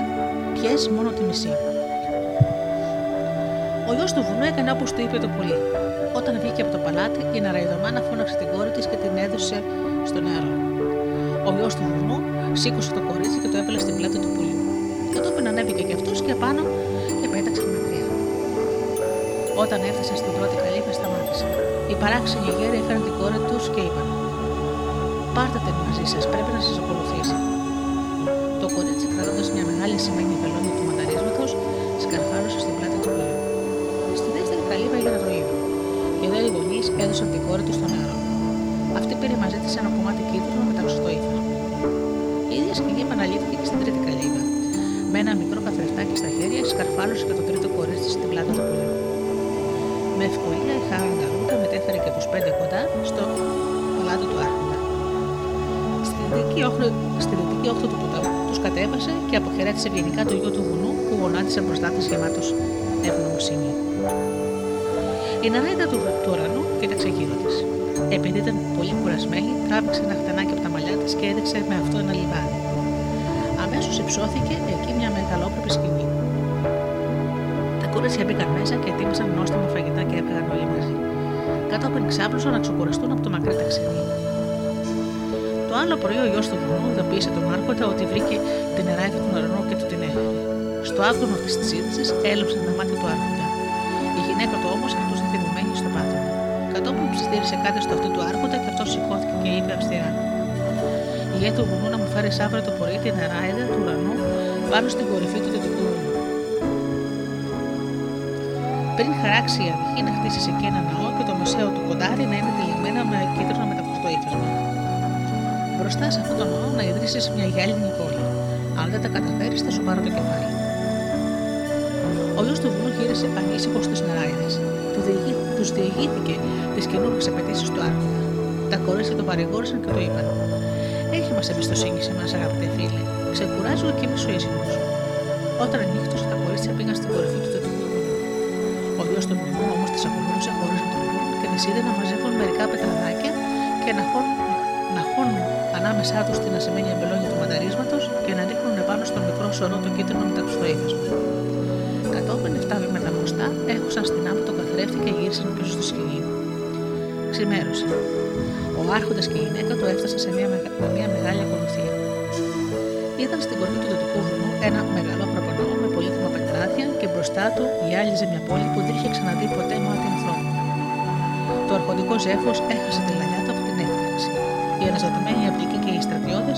πιέ μόνο τη μισή. Ο γιος του βουνού έκανε όπως του είπε το πολύ. Όταν βγήκε από το παλάτι, η Ναραϊδομάνα φώναξε την κόρη της και την έδωσε στο νερό. Ο γιος του βουνού σήκωσε το κορίτσι και το έβαλε στην πλάτη του πουλιού. Κατόπιν ανέβηκε και αυτός και πάνω και πέταξε μακριά. Όταν έφτασε στην πρώτη καλύβα, σταμάτησε. Οι παράξενοι γέροι έφεραν την κόρη τους και είπαν: Πάρτε την μαζί σας, πρέπει να σας ακολουθήσει. Το κορίτσι, κρατώντα μια μεγάλη σημαίνει βελόνια του μανταρίσματο, σκαρφάλωσε στην πλάτη του πουλιού. Στη δεύτερη καλύβα έγινε το ίδιο. Και εδώ οι γονείς έδωσαν την κόρη τους στο νερό. Αυτή πήρε μαζί τη ένα κομμάτι κίτρινο με στο ύφασμα. Η ίδια σκηνή επαναλήφθηκε και στην τρίτη καλύβα. Με ένα μικρό καθρεφτάκι στα χέρια, σκαρφάλωσε και το τρίτο κορίτσι στην πλάτη του πουλιού. Με ευκολία η Χάρα μετέφερε και τους πέντε κοντά στο παλάτι του Άρχοντα. Στη δυτική όχθη, στη δυτική όχθη του ποταμού τους κατέβασε και αποχαιρέτησε ευγενικά το γιο του βουνού που γονάτισε μπροστά της γεμάτος ευγνωμοσύνη. Η ναράιδα του, του ουρανού κοίταξε γύρω της. Επειδή ήταν πολύ κουρασμένη, τράβηξε ένα χτενάκι από τα μαλλιά της και έδειξε με αυτό ένα λιβάδι. Αμέσως υψώθηκε εκεί μια μεγαλόπρεπη σκηνή. Τα κούρασια μπήκαν μέσα και ετοίμασαν νόστιμα φαγητά και έβγαλαν όλοι μαζί. Κατόπιν ξάπλωσαν να ξεκουραστούν από το μακρύ ταξίδι. Το άλλο πρωί ο γιος του βουνού ειδοποίησε τον Άρχοντα ότι βρήκε την νεράιδα του νερού και του την έφερε. Στο άκουνο της συζήτηση έλειψε τα μάτια του Άρχοντα. Η γυναίκα του όμως κρατούσε θυμωμένη στο πάτωμα. Κατόπιν ψιστήρισε κάτι στο αυτί του Άρχοντα και αυτός σηκώθηκε και είπε αυστηρά. Ηγέτη του βουνού να μου φέρεις αύριο το πρωί την νεράιδα του ουρανού πάνω στην κορυφή του δυτικού βουνού. Πριν χαράξει η αυγή να χτίσει εκεί ένα ναό και το μεσαίο του κοντάρι να είναι τυλιγμένα με κίτρινο μεταφραστό ύφασμα. Μπροστά σε αυτό το ναό να ιδρύσεις μια γυάλινη πόλη. Αν δεν τα καταφέρεις, θα σου πάρω το κεφάλι. Ο γιο του βουνού γύρισε ανήσυχο στου νεράιδε. Του διηγήθηκε τις καινούργιες απαιτήσεις του Άρχοντα. Τα κορίτσια τον παρηγόρησαν και του είπαν: Έχει μας εμπιστοσύνη σε εμάς, αγαπητέ φίλε. Ξεκουράζω και είμαι σου Όταν νύχτωσε, τα κορίτσια πήγαν στην κορυφή του τετρικού Ο γιο του μνημού όμως τις ακολούθησε χωρίς να τον και τις είδε να μαζεύουν μερικά πετραδάκια και να χώνουν, να χώνουν ανάμεσά τους την ασημένια εμπελόνια του μανταρίσματος και να ρίχνουν επάνω στον μικρό σωρό το κίτρινο μετά τους στο ύφασμα. Κατόπιν 7 βήματα μπροστά έχωσαν στην άμμο τον καθρέφτη και γύρισαν πίσω στη σκηνή. Ξημέρωσε. Ο Άρχοντας και η γυναίκα του έφτασαν σε μια, με μια μεγάλη ακολουθία. Ήταν στην κορφή του δυτικού βουνού ένα μεγάλο προπονό με πολύτιμα πετράδια και μπροστά του γυάλιζε μια πόλη που δεν είχε ξαναδεί ποτέ μάτι ανθρώπου. Το αρχοντικό ζέφος έχασε τη λαλιά του από την έκπληξη. Οι αναζατημένοι αυλικοί και οι στρατιώτες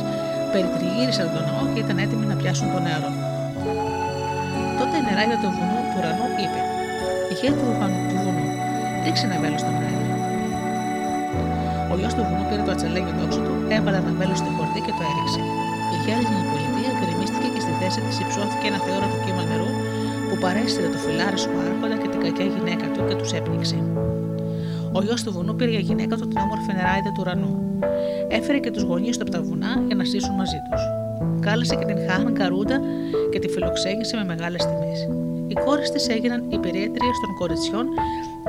περιτριγύρισαν τον ναό και ήταν έτοιμοι να πιάσουν τον νεαρό. Τότε η νεράγια του βουνού του ουρανού είπε: Ηχέ του βουνού, ρίξε ένα βέλος στον αέρα. Ο γιος του βουνού πήρε το ατσαλέγιο τόξο του, έβαλε ένα βέλος στη χορδή και το έριξε. Η γέλνη πολιτεία γκρεμίστηκε και στη θέση της υψώθηκε ένα θεόρατο κύμα νερού που παρέστηρε το φιλάρισο άρχοντα και την κακιά γυναίκα του και τους έπνιξε. Ο γιος του βουνού πήρε για γυναίκα του την όμορφη νεράιδα του ουρανού. Έφερε και τους γονείς του από τα βουνά για να ζήσουν μαζί τους. Κάλεσε και την Χάν Καρούντα και τη φιλοξένησε με μεγάλες τιμές. Οι κόρες της έγιναν υπηρέτριες των κοριτσιών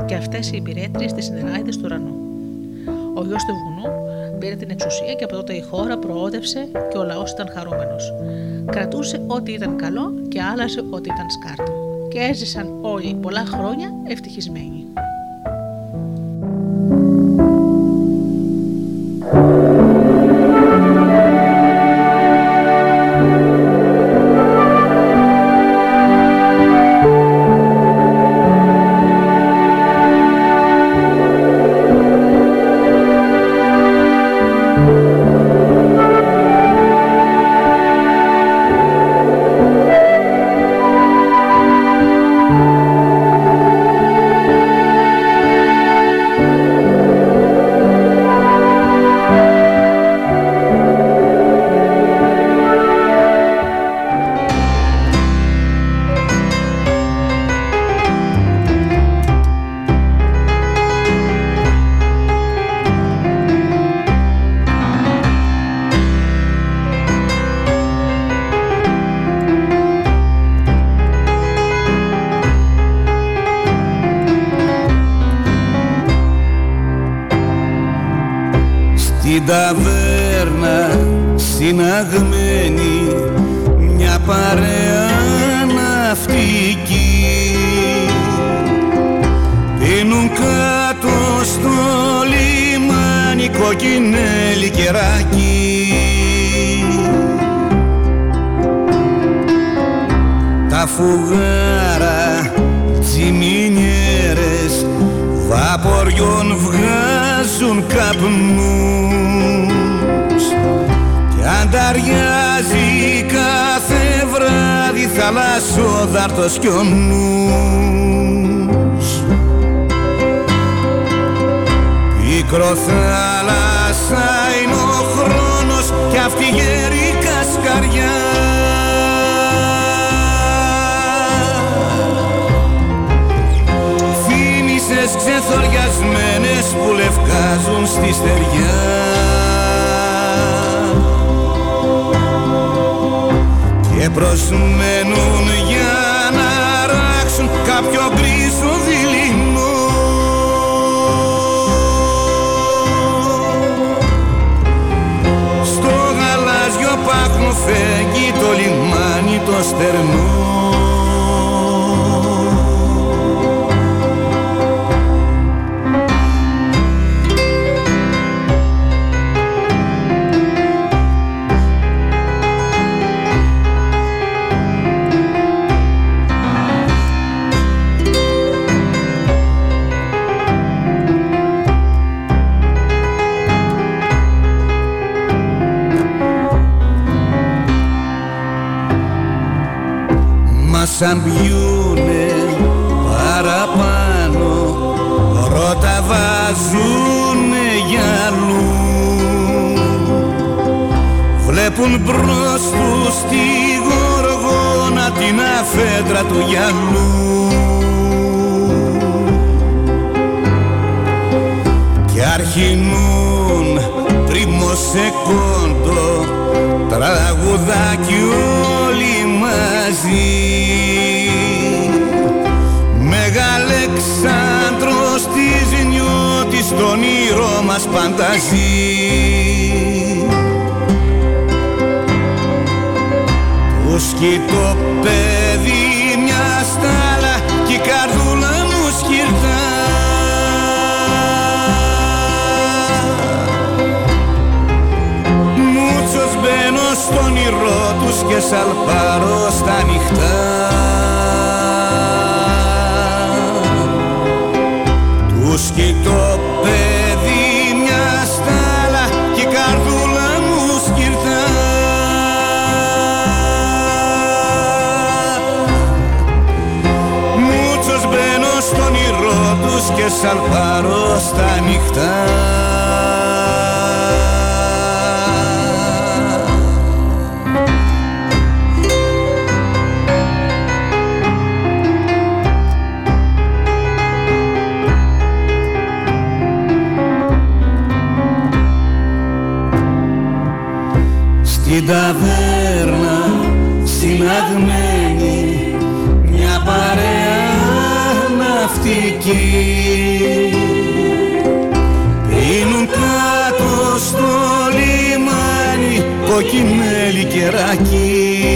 και αυτές οι υπηρέτριες της νεράιδε του ουρανού. Ο γιος του βουνού πήρε την εξουσία και από τότε η χώρα προόδευσε και ο λαός ήταν χαρούμενος. Κρατούσε ό,τι ήταν καλό και άλλαζε ό,τι ήταν σκάρτο. Και έζησαν όλοι πολλά χρόνια ευτυχισμένοι.
Νιώτης τον όνειρο μας πάντα Που σκητό παιδί μια στάλα κι η καρδούλα μου σκυρτά. Μούτσος μπαίνω στον όνειρό τους και σαλπάρω στα νυχτά. Τους κοιτώ στα κοκκινέλι κεράκι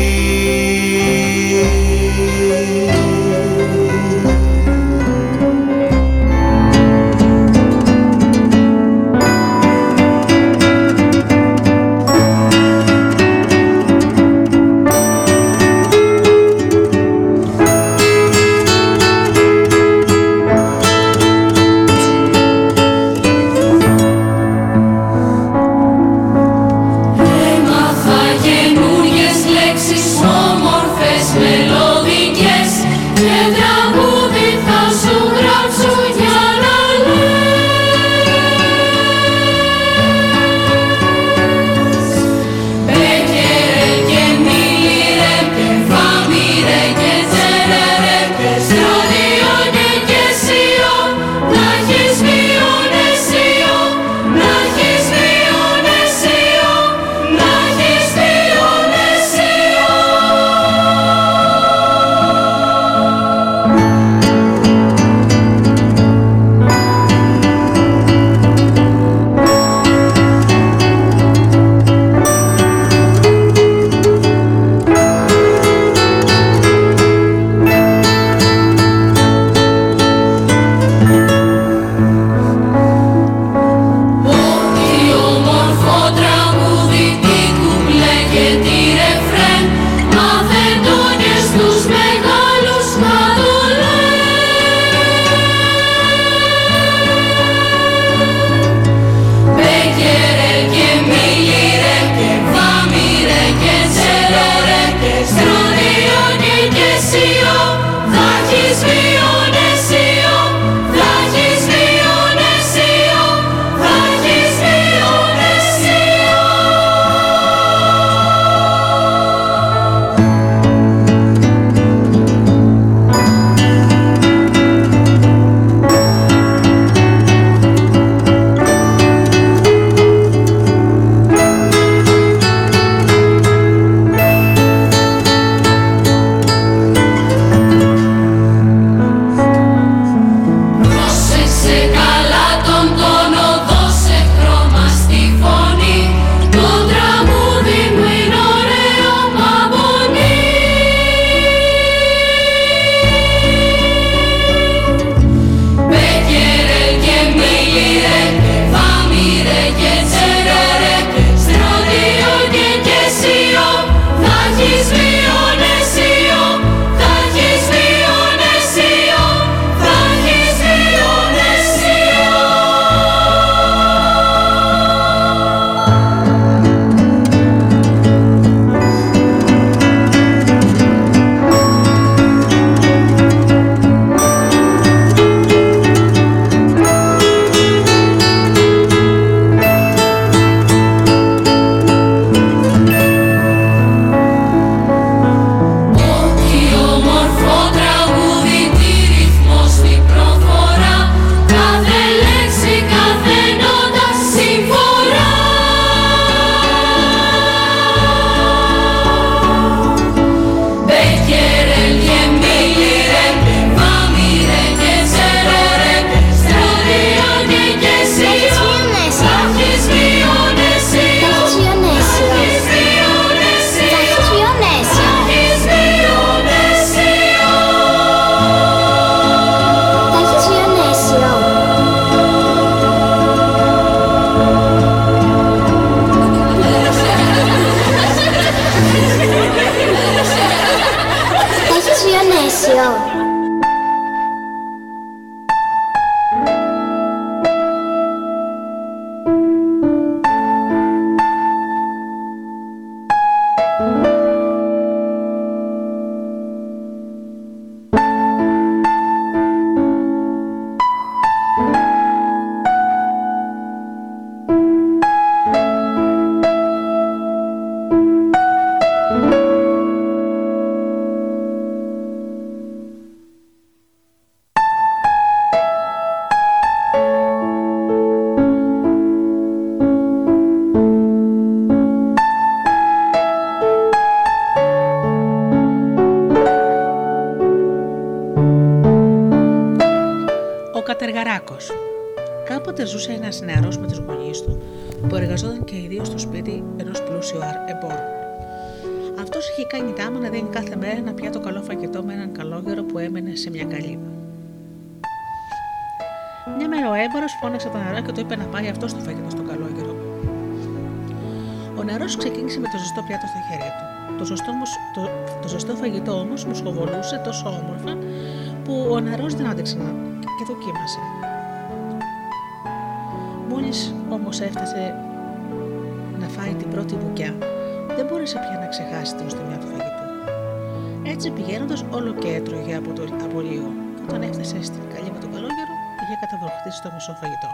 καταβροχτήσει το μισό φαγητό.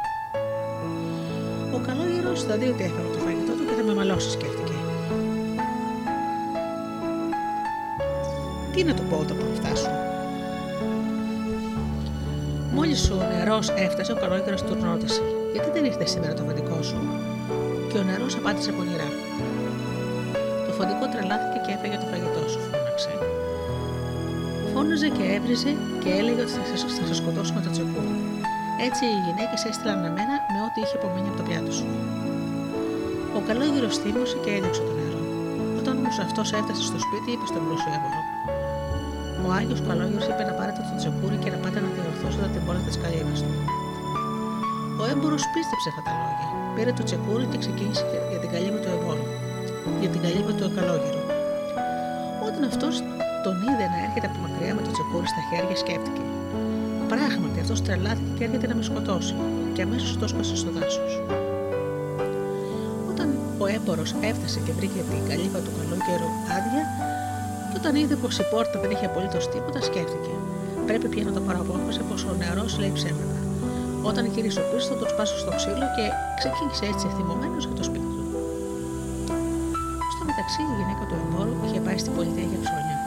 Ο καλόγερος θα δει ότι έφερε το φαγητό του και θα με μαλώσει, σκέφτηκε. Τι να του πω όταν θα φτάσουν. Μόλις ο νερός έφτασε, ο καλόγερος του ρώτησε: Γιατί δεν ήρθες σήμερα το φαντικό σου; Και ο νερός απάντησε πονηρά. Το φαντικό τρελάθηκε και έφεγε το φαγητό σου, φώναξε. Φώναζε και έβριζε και έλεγε ότι θα σε σκοτώσω με το τσεκούρι. Έτσι οι γυναίκε έστειλαν εμένα με ό,τι είχε απομείνει από το πιάτο σου. Ο καλόγερο θύμωσε και έδειξε το νερό. Όταν όμως αυτός έφτασε στο σπίτι, είπε στον πλούσιο έμπορο: Ο Άγιος Καλόγερο είπε να πάρετε το τσεκούρι και να πάτε να διορθώσετε την πόρτα της καλύβας του. Ο έμπορος πίστεψε αυτά τα λόγια. Πήρε το τσεκούρι και ξεκίνησε για την καλύβα του εμπόρου. Για την καλύβα του καλόγερου. Όταν αυτός τον είδε να έρχεται από μακριά με το τσεκούρι στα χέρια, σκέφτηκε. Πράγματι, αυτός τρελάθηκε και έρχεται να με σκοτώσει, και αμέσως το σκόσε στο δάσος. Όταν ο έμπορο έφτασε και βρήκε την καλύβα του καλόγερου άδεια, και όταν είδε πως η πόρτα δεν είχε απολύτως τίποτα, σκέφτηκε. Πρέπει πια να το παραπόκοσε πως ο νεαρός λέει ψέματα. Όταν γύρισε ο πίσω, τον σπάσω στο ξύλο και ξεκίνησε έτσι θυμωμένο για το σπίτι του. Στο μεταξύ, η γυναίκα του εμπόρου είχε πάει στην πολιτεία για ψώνια.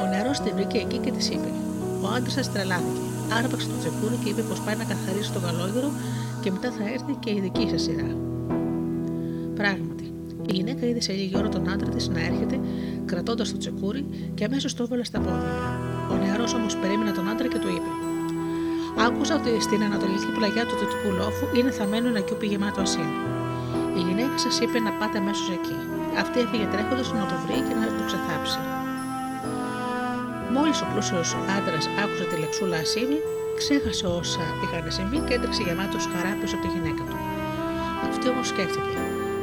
Ο νεαρός την βρήκε εκεί και της είπε: Ο άντρας σα τρελάθηκε. Άρπαξε το τσεκούρι και είπε πως πάει να καθαρίσει τον καλόγερο και μετά θα έρθει και η δική σας σειρά. Πράγματι, η γυναίκα είδε σε λίγη ώρα τον άντρα της να έρχεται κρατώντας το τσεκούρι και αμέσως το έβαλε στα πόδια. Ο νεαρός όμως περίμενε τον άντρα και του είπε: Άκουσα ότι στην ανατολική πλαγιά του δυτικού λόφου είναι θαμένο ένα κιούπι γεμάτο ασύμι. Η γυναίκα σας είπε να πάτε αμέσως εκεί. Αυτή έφυγε τρέχοντας να το βρει και να το ξεθάψει. Μόλις ο πλούσιος άντρας άκουσε τη λεξούλα ασύμι, ξέχασε όσα είχαν συμβεί και έτρεξε γεμάτος χαρά πίσω από τη γυναίκα του. Αυτή όμως σκέφτηκε.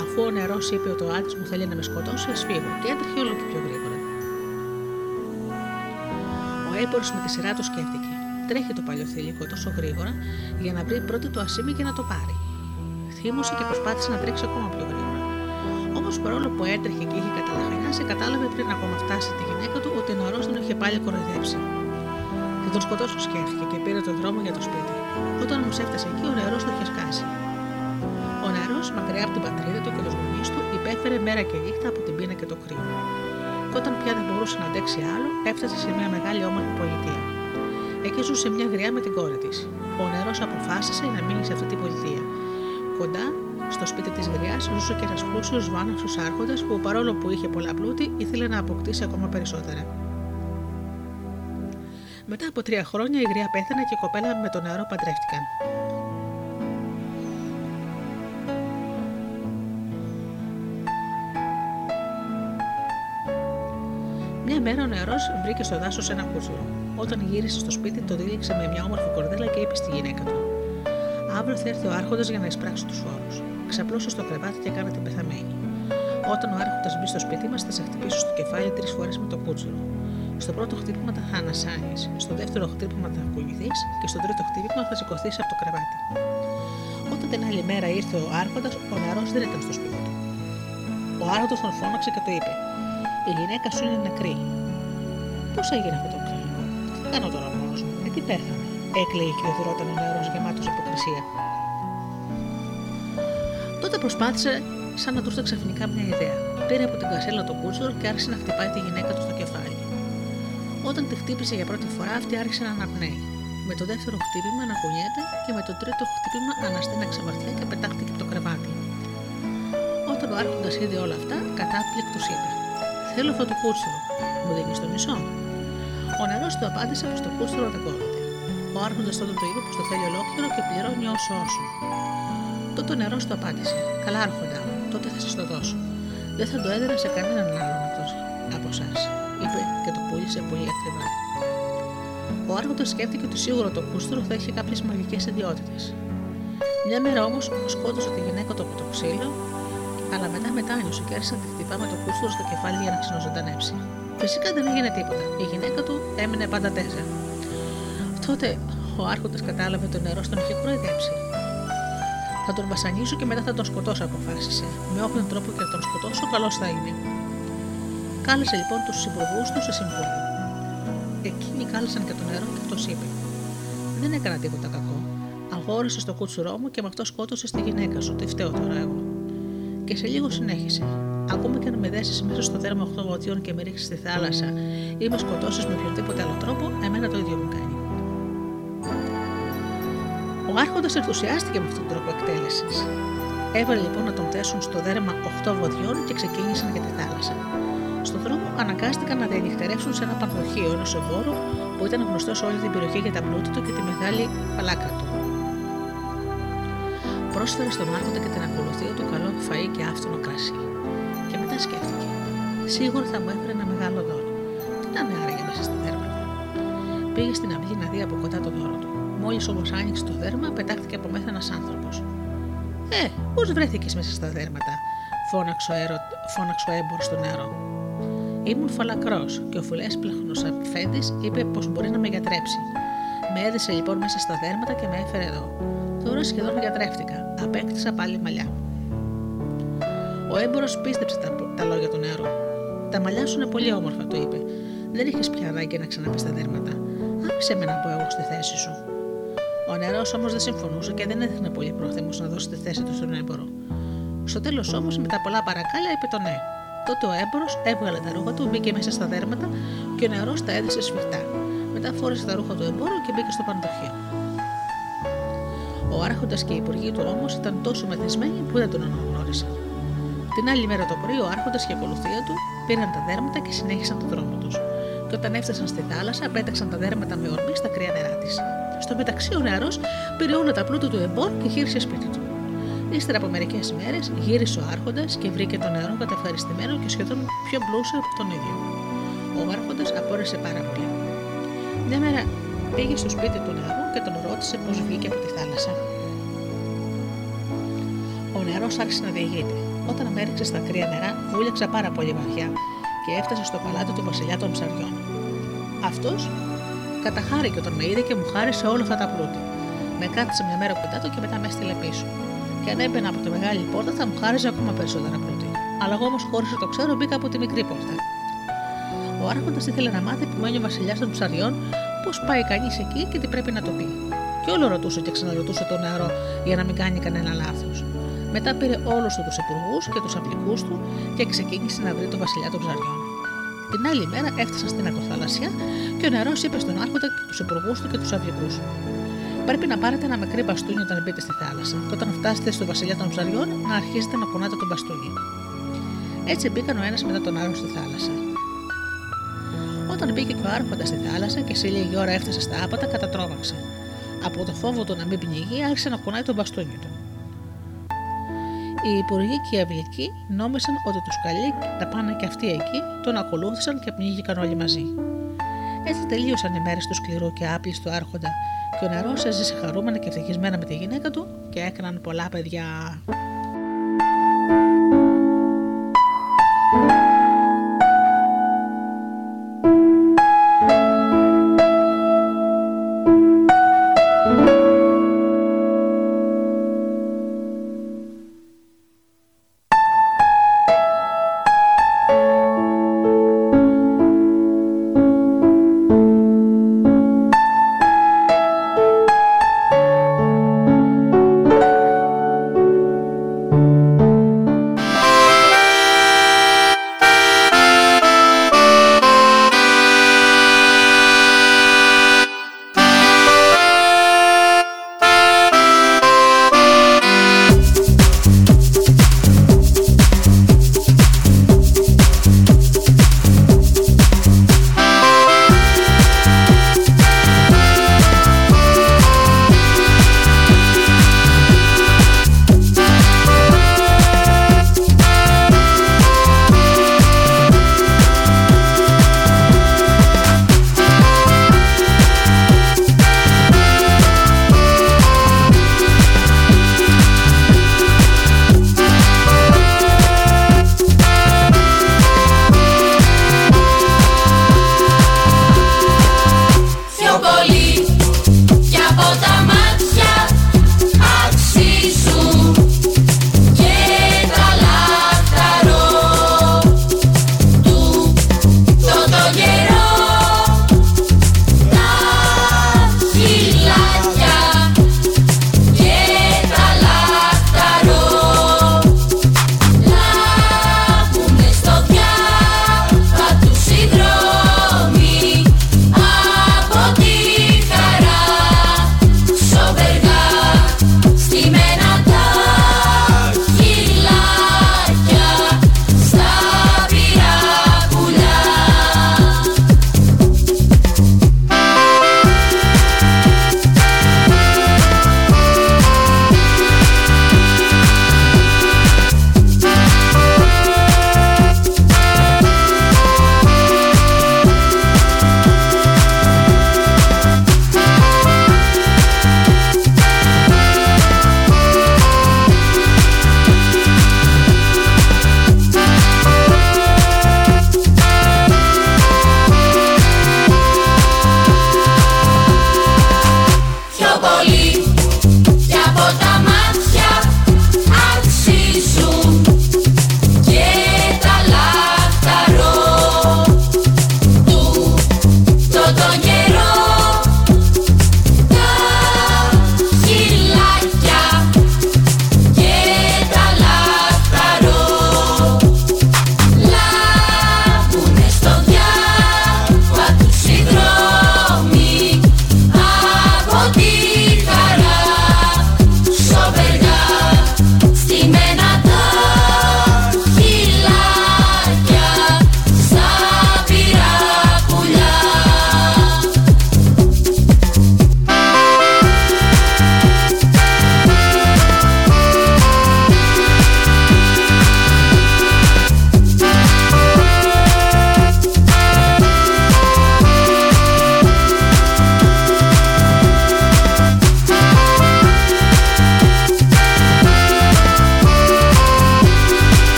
Αφού ο νερός είπε ότι ο άντρας μου θέλει να με σκοτώσει, ας φύγω και έτρεχε όλο και πιο γρήγορα. Ο έμπορος με τη σειρά του σκέφτηκε. Τρέχει το παλιό θηλυκό τόσο γρήγορα για να βρει πρώτη το ασίμι και να το πάρει. Θύμωσε και προσπάθησε να τρέξει ακόμα πιο γρήγορα. Όμως παρόλο που έτρεχε και είχε καταλαχανιάσει, κατάλαβε πριν ακόμα φτάσει τη γυναίκα του ότι ο νερό τον είχε πάλι κοροϊδέψει. Θα τον σκοτώσω, σκέφτηκε και πήρε τον δρόμο για το σπίτι. Όταν όμως έφτασε εκεί, ο νερό το είχε σκάσει. Ο νερό, μακριά από την πατρίδα του και τους γονείς του, υπέφερε μέρα και νύχτα από την πείνα και το κρύο. Και όταν πια δεν μπορούσε να αντέξει άλλο, έφτασε σε μια μεγάλη όμορφη πολιτεία. Εκεί ζούσε μια γριά με την κόρη της. Ο νερό αποφάσισε να μείνει σε αυτή την πολιτεία. Κοντά, στο σπίτι της γριάς, ζούσε και ένας πλούσιο βάναυσος άρχοντας που παρόλο που είχε πολλά πλούτη, ήθελε να αποκτήσει ακόμα περισσότερα. Μετά από τρία χρόνια η γριά πέθανε και η κοπέλα με τον νερό παντρεύτηκαν. Μια μέρα ο νεαρός βρήκε στο δάσος ένα κούτσουρο. Όταν γύρισε στο σπίτι, το δίληξε με μια όμορφη κορδέλα και είπε στη γυναίκα του: Αύριο θα έρθει ο Άρχοντας για να εισπράξει τους φόρους. Ξαπλώσε στο κρεβάτι και κάνα την πεθαμένη. Όταν ο Άρχοντας μπει στο σπίτι μας, θα σε χτυπήσω στο κεφάλι τρεις φορές με το κούτσουρο. Στο πρώτο χτύπημα θα ανασάνεις, στο δεύτερο χτύπημα θα ακουγηθείς και στο τρίτο χτύπημα θα σηκωθείς από το κρεβάτι. Όταν την άλλη μέρα ήρθε ο Άρχοντας, ο νεαρός δεν ήταν στο σπίτι του. Ο Άρχοντας τον φώναξε και το είπε: Η γυναίκα σου είναι νεκρή. Πώς έγινε αυτό το κλινικό, τι κάνω τώρα μόνος μου, γιατί πέθανε, έκλαιγε και οδηρώταν ο νεαρός γεμάτος υποκρισία. Τότε προσπάθησε σαν να του ήρθε ξαφνικά μια ιδέα. Πήρε από την κασέλα το κούτσουρο και άρχισε να χτυπάει τη γυναίκα του στο κεφάλι. Όταν τη χτύπησε για πρώτη φορά, αυτή άρχισε να αναπνέει. Με το δεύτερο χτύπημα να κουνιέται και με το τρίτο χτύπημα αναστέναξε βαθιά και πετάχτηκε από το κρεβάτι. Όταν ο Άρχοντας είδε όλα αυτά, κατάπληκτος είπε: Θέλω αυτό το κούρσουρο. Μου δίνεις το μισό. Ο νερό του απάντησε πως το κούρσουρο δεν κόβεται. Ο Άρχοντας τότε του είπε πως το θέλει ολόκληρο και πληρώνει όσο όσο. Τότε το νερό του απάντησε: Καλά, Άρχοντα, τότε θα σας το δώσω. Δεν θα το έδινα σε κανέναν άλλον από εσάς, είπε και το πούλησε πολύ ακριβά. Ο Άρχοντας σκέφτηκε ότι σίγουρα το κούστρο θα είχε κάποιες μαγικές ιδιότητες. Μια μέρα όμως σκότωσε τη γυναίκα του από το ξύλο, αλλά μετά μετάνιωσε και άρχισε να τη χτυπά με το κούστρο στο κεφάλι για να ξαναζωντανέψει. Φυσικά δεν έγινε τίποτα. Η γυναίκα του έμεινε πάντα τέζα. Τότε ο Άρχοντας κατάλαβε το νερός στον είχε κοροϊδέψει. Θα τον βασανίσω και μετά θα τον σκοτώσω, αποφάσισε. Με όποιον τρόπο και να τον σκοτώσω, καλός θα είναι. Κάλεσε λοιπόν τους συμπροβού του σε συμβούλιο. Εκείνοι κάλεσαν και το νερό και αυτό είπε: Δεν έκανα τίποτα κακό. Αγόρισε στο κούτσουρό μου και με αυτό σκότωσε τη γυναίκα σου. Τι φταίω τώρα εγώ. Και σε λίγο συνέχισε. Ακόμα και να με δέσεις μέσα στο δέρμα 8 βοτιών και με ρίξεις στη θάλασσα ή με σκοτώσεις με οποιοδήποτε άλλο τρόπο, εμένα το ίδιο μου κάνει. Ο Άρχοντα ενθουσιάστηκε με αυτόν τον τρόπο εκτέλεσης. Έβαλε λοιπόν να τον θέσουν στο δέρμα 8 βοδιών και ξεκίνησαν για τη θάλασσα. Στον δρόμο αναγκάστηκαν να διανυχτερεύσουν σε ένα πανδοχείο ενό εμπόρου που ήταν γνωστό σε όλη την περιοχή για τα πλούτη του και τη μεγάλη φαλάκρα του. Πρόσφερε στον Άρχοντα και την ακολουθία του καλό φαΐ και άφθονο κρασί. Και μετά σκέφτηκε. Σίγουρα θα μου έφερε ένα μεγάλο δώρο. Τι να με άραγε μέσα στα δέρματα. Πήγε στην αυλή να δει από κοντά το δώρο του. Μόλις όμως άνοιξε το δέρμα, πετάχτηκε από μέσα ένας άνθρωπος. Ε, πώς βρέθηκες μέσα στα δέρματα, φώναξε ο, έρο... φώναξε ο έμπορο στο νερό. Ήμουν φαλακρός και ο φουλέσπλαχνος αφέντης είπε πως μπορεί να με γιατρέψει. Με έδεσε λοιπόν μέσα στα δέρματα και με έφερε εδώ. Τώρα σχεδόν γιατρεύτηκα. Απέκτησα πάλι μαλλιά. Ο έμπορο πίστεψε τα, τα λόγια του νερού. Τα μαλλιά σου είναι πολύ όμορφα, του είπε. Δεν έχει πια ανάγκη να ξαναπείς τα δέρματα. Άφησε με να πω εγώ στη θέση σου. Ο νερό όμως δεν συμφωνούσε και δεν έδειχνε πολύ πρόθυμος να δώσει τη θέση του στον έμπορο. Στο τέλος όμως, με τα πολλά παρακάλια, είπε το ναι. Τότε ο έμπορος έβγαλε τα ρούχα του, μπήκε μέσα στα δέρματα και ο νερό τα έδεσε σφιχτά. Μετά φόρεσε τα ρούχα του εμπόρου και μπήκε στο πανδοχείο. Ο άρχοντας και οι υπουργοί του όμως ήταν τόσο μεθυσμένοι που δεν τον αναγνώρισαν. Την άλλη μέρα το πρωί, ο άρχοντας και η ακολουθία του πήραν τα δέρματα και συνέχισαν τον δρόμο τους. Και όταν έφτασαν στη θάλασσα, πέταξαν τα δέρματα με ορμή στα κρύα νερά της. Στο μεταξύ, ο νεαρός πήρε όλα τα πλούτα του εμπόρου και γύρισε σπίτι του. Ύστερα από μερικές μέρες γύρισε ο Άρχοντας και βρήκε τον νερό κατευχαριστημένο και σχεδόν πιο πλούσιο από τον ίδιο. Ο Άρχοντας απόρρεσε πάρα πολύ. Μια μέρα πήγε στο σπίτι του νερού και τον ρώτησε πώς βγήκε από τη θάλασσα. Ο νερό άρχισε να διηγείται. Όταν με έριξε στα κρύα νερά, βούλεξα πάρα πολύ βαθιά και έφτασε στο παλάτι του βασιλιά των ψαριών. Αυτός καταχάρηκε όταν με είδε και μου χάρισε όλα αυτά τα πλούτη. Με κράτησε μια μέρα κοντά του και μετά με έστειλε πίσω και αν έμπαινα από τη μεγάλη πόρτα θα μου χάριζε ακόμα περισσότερα πλούτη. Αλλά εγώ όμως χώρισε το ξέρω μπήκα από τη μικρή πόρτα. Ο Άρχοντας ήθελε να μάθει που μένει ο βασιλιάς των ψαριών πώς πάει κανείς εκεί και τι πρέπει να το πει. Και όλο ρωτούσε και ξαναρωτούσε το νερό για να μην κάνει κανένα λάθος. Μετά πήρε όλους τους υπουργούς και τους απλικούς του και ξεκίνησε να βρει το βασιλιά των ψαριών. Την άλλη μέρα έφτασαν στην ακροθαλασσιά και ο νερό είπε στον Άρχοντα και τους υπουργούς του και τους αυλικού. Πρέπει να πάρετε ένα μικρή μπαστούνι όταν μπείτε στη θάλασσα και όταν φτάσετε στο βασιλιά των ψαριών να αρχίσετε να κουνάτε τον μπαστούνι. Έτσι μπήκαν ο ένας μετά τον άλλο στη θάλασσα. Όταν μπήκε και ο Άρχοντας στη θάλασσα και σε λίγη ώρα έφτασε στα άπατα, κατατρώμαξε. Από το φόβο του να μην πνιγεί, άρχισε να κουνάει τον μπαστούνι του. Οι υπουργοί και οι αυλικοί νόμισαν ότι τους καλεί να πάνε και αυτοί εκεί, τον ακολούθησαν και πνίγηκαν όλοι μαζί. Έτσι τελείωσαν οι μέρες του σκληρού και άπλιστου Άρχοντα και ο νερό έζησε χαρούμενα και ευτυχισμένα με τη γυναίκα του και έκαναν πολλά παιδιά.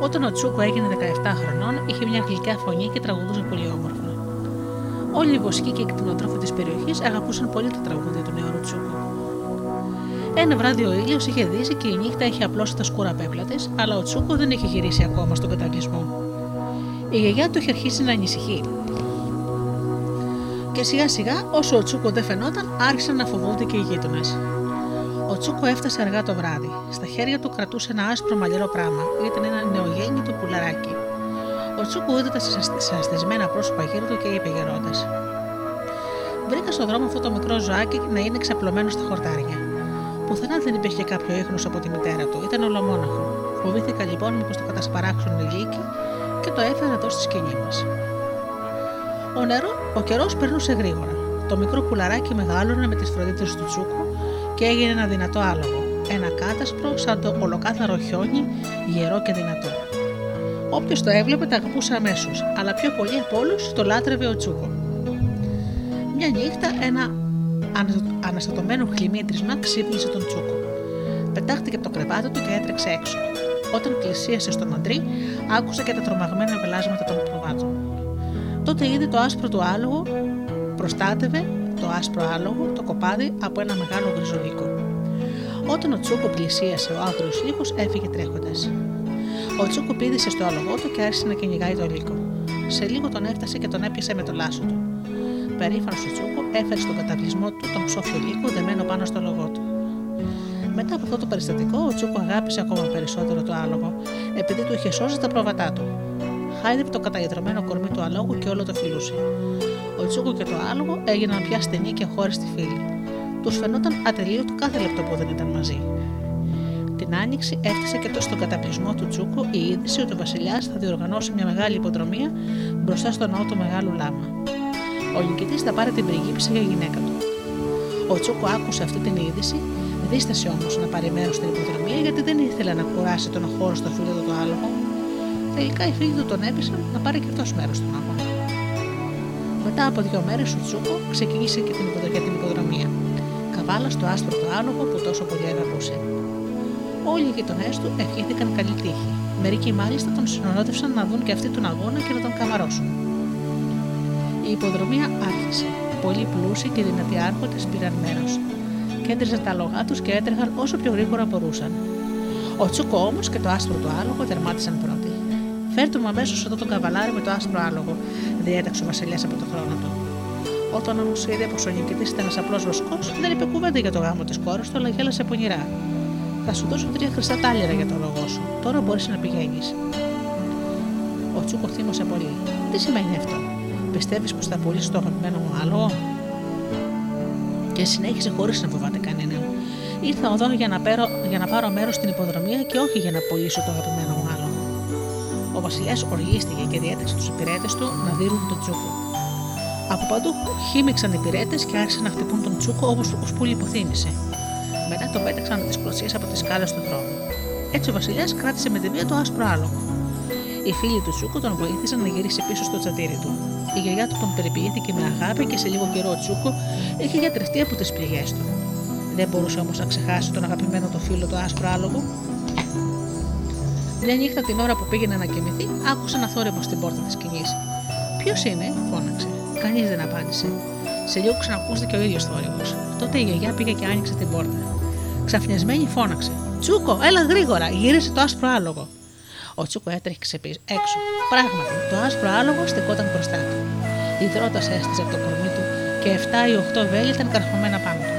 Όταν ο Τσούκο έγινε 17 χρονών, είχε μια γλυκιά φωνή και τραγουδούσε πολύ όμορφα. Όλοι οι βοσκοί και οι κτηνοτρόφοι της περιοχής αγαπούσαν πολύ τα τραγούδια του νεαρού Τσούκο. Ένα βράδυ ο ήλιος είχε δύσει και η νύχτα είχε απλώσει τα σκούρα πέπλα της, αλλά ο Τσούκο δεν είχε γυρίσει ακόμα στον καταβλισμό. Η γιαγιά του είχε αρχίσει να ανησυχεί. Και σιγά σιγά, όσο ο Τσούκο δεν φαινόταν, άρχισαν να φοβούνται και οι γείτονες. Ο Τσούκο έφτασε αργά το βράδυ. Στα χέρια του κρατούσε ένα άσπρο μαλλιρό πράγμα. Ήταν ένα νεογέννητο πουλαράκι. Ο Τσούκο είδε τα σαστισμένα πρόσωπα γύρω του και είπε γερόντας. Βρήκα στον δρόμο αυτό το μικρό ζωάκι να είναι ξαπλωμένο στα χορτάρια. Πουθενά δεν υπήρχε κάποιο ίχνος από τη μητέρα του, ήταν ολομόναχο. Φοβήθηκα λοιπόν μήπως το κατασπαράξουν οι λύκοι και το έφερα εδώ στη σκηνή μας. Ο νερός, ο καιρός περνούσε γρήγορα. Το μικρό πουλαράκι μεγάλωνε με τις φροντίδες του Τσούκου και έγινε ένα δυνατό άλογο. Ένα κάτασπρο σαν το ολοκάθαρο χιόνι, γερό και δυνατό. Όποιος το έβλεπε τα αγαπούσε αμέσως, αλλά πιο πολύ από όλους το λάτρευε ο Τσούκο. Μια νύχτα ένα αναστατωμένο χλιμίτρισμα ξύπνησε τον Τσούκο. Πετάχτηκε από το κρεβάτι του και έτρεξε έξω. Όταν πλησίασε στο μαντρί, άκουσε και τα τρομαγμένα βελάσματα των προβάτων. Τότε είδε το άσπρο του άλογο, προστάτευε το άσπρο άλογο, το κοπάδι από ένα μεγάλο γριζολίκο. Όταν ο Τσούκο πλησίασε, ο άγριος λύκο έφυγε τρέχοντας. Ο Τσούκο πήδησε στο άλογο του και άρχισε να κυνηγάει το λύκο. Σε λίγο τον έφτασε και τον έπιασε με το λάσο του. Περήφανος ο Τσούκο έφερε στον καταβλισμό του τον ψόφιο λύκο δεμένο πάνω στο λογό του. Μετά από αυτό το περιστατικό, ο Τσούκο αγάπησε ακόμα περισσότερο το άλογο, επειδή του είχε σώσει τα πρόβατά του. Χάιδευε το καταγεδρωμένο κορμί του αλόγου και όλο το φιλούσε. Ο Τσούκο και το άλογο έγιναν πια στενοί και χώριστοι φίλοι. Τους φαινόταν ατελείωτο κάθε λεπτό που δεν ήταν μαζί. Την άνοιξη έφτασε και το στον καταπλησμό του Τσούκου η είδηση ότι ο Βασιλιάς θα διοργανώσει μια μεγάλη υποδρομία μπροστά στο ναό του Μεγάλου Λάμα. Ο νικητής θα πάρει την πριγκίπισσα για γυναίκα του. Ο Τσούκο άκουσε αυτή την είδηση, δίστασε όμως να πάρει μέρος στην υποδρομία γιατί δεν ήθελε να κουράσει τον αχώριστο φίλο του το άλογο. Τελικά οι φίλοι του τον έπεισαν να πάρει και αυτός μέρος στον αγώνα. Μετά από δύο μέρες ο Τσούκο ξεκίνησε και την για την υποδρομία. Καβάλα στο άστρο το άλογο που τόσο πολύ αγαπούσε. Όλοι οι γειτονές του ευχήθηκαν καλή τύχη. Μερικοί μάλιστα τον συνονότευσαν να δουν και αυτοί τον αγώνα και να τον καμαρώσουν. Η υποδρομία άρχισε. Πολλοί πλούσιοι και δυνατοί άρχοντε πήραν μέρος. Κέντριζαν τα λογά τους και έτρεχαν όσο πιο γρήγορα μπορούσαν. Ο Τσούκο όμως και το άστρο του άλογο τερμάτισαν πρώτοι. Φέρτε μου αμέσως εδώ τον καβαλάρι με το άστρο άλογο, διέταξε ο Βασιλιάς από το χρόνο του. Όταν όμως είδε πως ο νικητής ήταν ένας απλός βοσκός, δεν είπε κουβέντα για το γάμο της κόρης του, αλλά γέλασε πονηρά. Θα σου δώσω τρία χρυσά τάλιρα για το λόγο σου. Τώρα μπορείς να πηγαίνεις. Ο Τσούκος θύμωσε πολύ. Τι σημαίνει αυτό, Πιστεύεις πως θα πουλήσεις το αγαπημένο μου άλογο; Και συνέχισε χωρίς να φοβάται κανέναν. Ήρθα εδώ για να, πέρω, για να πάρω μέρος στην υποδρομία και όχι για να πωλήσω το αγαπημένο μου άλογο. Ο Βασιλιά οργίστηκε και διέταξε τους υπηρέτες του να δίνουν τον τσούκο. Από παντού χύμηξαν οι υπηρέτες και άρχισαν να χτυπούν τον τσούκο όπως ο Σπούλη υποθύμησε. Μετά τον πέταξαν τις κλωτσίε από τις σκάλες του δρόμου. Έτσι ο Βασιλιάς κράτησε με τη μία το άσπρο άλογο. Οι φίλοι του Τσούκο τον βοήθησαν να γυρίσει πίσω στο τσαντήρι του. Η γιαγιά του τον περιποιήθηκε με αγάπη και σε λίγο καιρό ο Τσούκο είχε γιατρευτεί από τις πληγές του. Δεν μπορούσε όμως να ξεχάσει τον αγαπημένο του φίλο του άσπρο άλογο. Μια νύχτα την ώρα που πήγαινε να κοιμηθεί, άκουσε ένα θόρυβο στην πόρτα της σκηνής. Ποιος είναι, φώναξε. Κανείς δεν απάντησε. Σε λίγο ξανακούστηκε ο ίδιος θόρυβος. Τότε η γιαγιά πήγε και άνοιξε την πόρτα. Ξαφνιασμένη φώναξε. Τσούκο, έλα γρήγορα, γύρισε το άσπρο άλογο. Ο Τσούκο έτρεχε έξω. Πράγματι, το άσπρο άλογο στεκόταν μπροστά του. Η δρότα έστησε από το κορμί του και 7 ή 8 βέλη ήταν καρφωμένα πάνω του.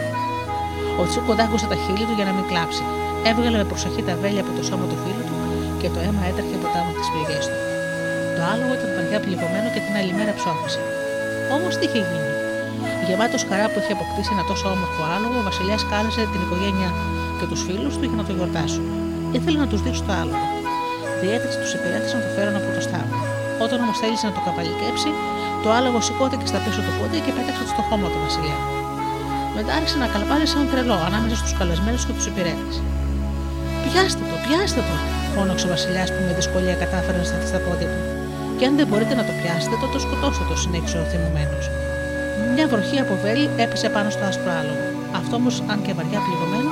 Ο Τσούκο δάκουσε τα χείλη του για να μην κλάψει. Έβγαλε με προσοχή τα βέλη από το σώμα του φίλου του και το αίμα έτρεχε ποτάμι τι πληγέ του. Το άλογο ήταν βαριά πληγωμένο και την άλλη μέρα ψώφισε. Όμως τι είχε γίνει; Γεμάτος χαρά που είχε αποκτήσει ένα τόσο όμορφο άλογο, ο Βασιλιάς κάλεσε την οικογένεια και τους φίλους του για να το γιορτάσουν. Ήθελε να τους δείξει το άλογο. Διέταξε τους υπηρέτε να το φέρουν από το στάβλο. Όταν όμως θέλησε να το καπαλικέψει, το άλογο σηκώθηκε στα πίσω του πόδια και πέταξε στο χώμα του Βασιλιά. Μετά άρχισε να καλπάλει σαν τρελό ανάμεσα στους καλεσμένους και τους υπηρέτες. Πιάστε το, πιάστε το, φώναξε ο Βασιλιάς που με δυσκολία κατάφερε να σταθεί στα πόδια του. Και αν δεν μπορείτε να το πιάσετε, τότε το σκοτώστε το, συνέχισε ο θυμωμένος. Μια βροχή από βέλη έπεσε πάνω στο άσπρο άλογο. Αυτό όμως, αν και βαριά πληγωμένο,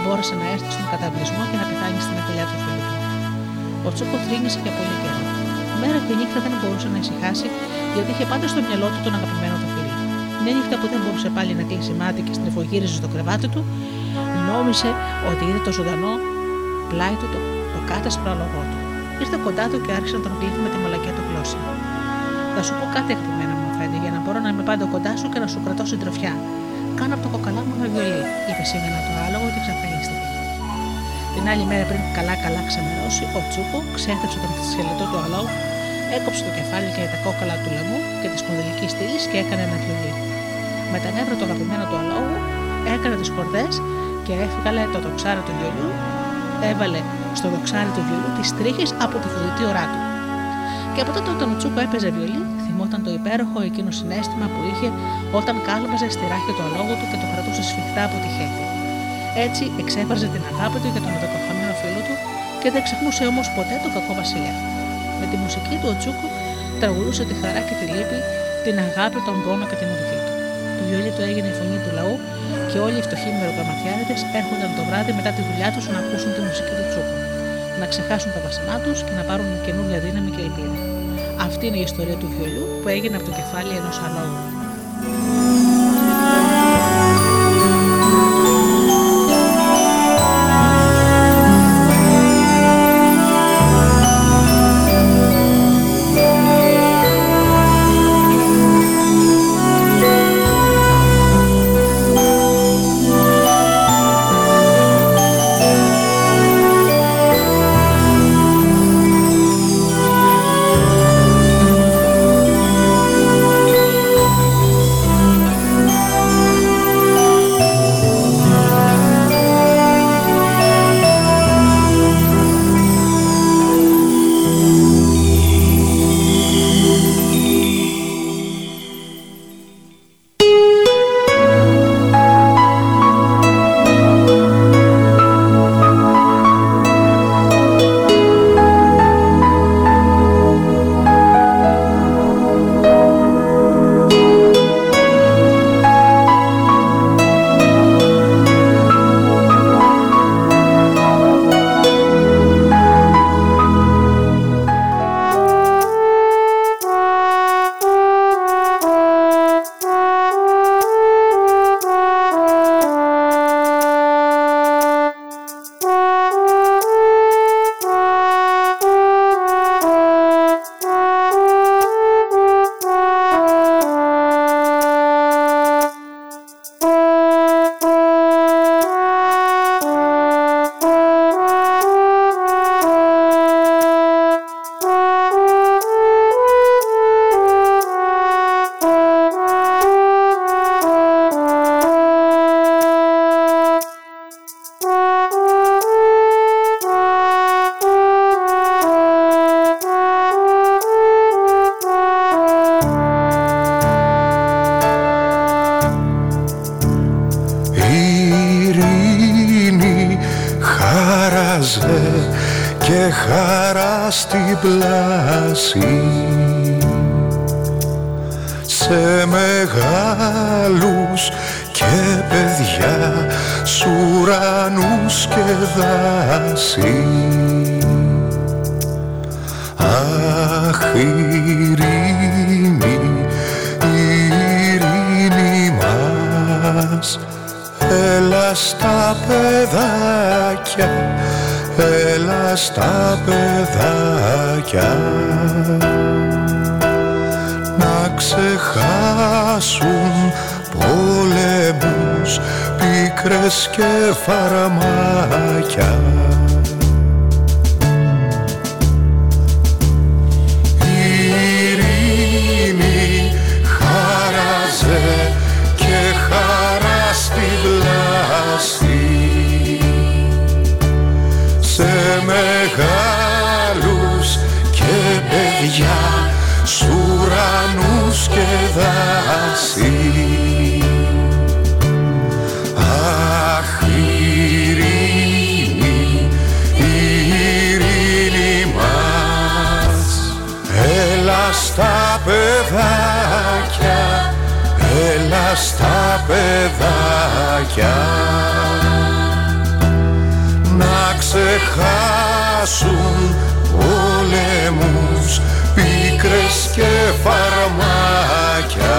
μπόρεσε να έρθει στον καταβλισμό και να πεθάνει στην αγκαλιά του φίλου του. Ο Τσούκο θρύνησε για πολύ καιρό. Μέρα και νύχτα δεν μπορούσε να ησυχάσει, γιατί είχε πάντα στο μυαλό του τον αγαπημένο του φίλο. Μια νύχτα που δεν μπορούσε πάλι να κλείσει μάτι και στρεφογύριζε στο κρεβάτι του, νόμισε ότι είδε το ζωντανό πλάι του το, το κάτασπρο αλογό του. Ήρθε κοντά του και άρχισε να τον κλείθει με τη μαλακιά του γλώσσα. Θα σου πω κάτι αγαπημένα μου, Αφέντη, για να μπορώ να είμαι πάντα κοντά σου και να σου κρατώ συντροφιά. Κάνω από το κοκαλά μου ένα βιολί, είπε σήμερα το άλογο και ξαφνίστηκε. Την άλλη μέρα πριν καλά-καλά ξεμερώσει, ο Τσούκο ξέθεψε τον σκελετό του αλόγου, έκοψε το κεφάλι και τα κόκαλα του λαιμού και τη σπονδυλική στήλη και έκανε ένα βιολί. Με τα νεύρα του αγαπημένου του αλόγου, έκανε τις κορδές και έφυγαλε το τοξάρι του βιολιού, έβαλε στο δοξάρι του βιολιού τι τρίχε από τη φουδητή ωρά του. Και από τότε όταν ο Τσούκο έπαιζε βιολί, θυμόταν το υπέροχο εκείνο συνέστημα που είχε όταν κάλμαζε στη ράχη του αλόγου του και το κρατούσε σφιχτά από τη χέτη. Έτσι εξέφραζε την αγάπη του για τον μετακοχαμένο φίλο του και δεν ξεχνούσε όμως ποτέ τον κακό βασιλιά. Με τη μουσική του ο Τσούκο τραγουδούσε τη χαρά και τη λύπη, την αγάπη, τον πόνο και την οδηγή του. Το βιολί του έγινε η φωνή του λαού και όλοι οι φτωχοί μεροκαματιάριδες έρχονταν το βράδυ μετά τη δουλειά τους να ακούσουν τη μουσική του Τσούκου, να ξεχάσουν τα βασανά τους και να πάρουν καινούργια δύναμη και ελπίδα. Αυτή είναι η ιστορία του βιολιού που έγινε από το κεφάλι ενός αλόγου.
στα παιδάκια. Να ξεχάσουν πολεμούς, πίκρες και φαρμάκια.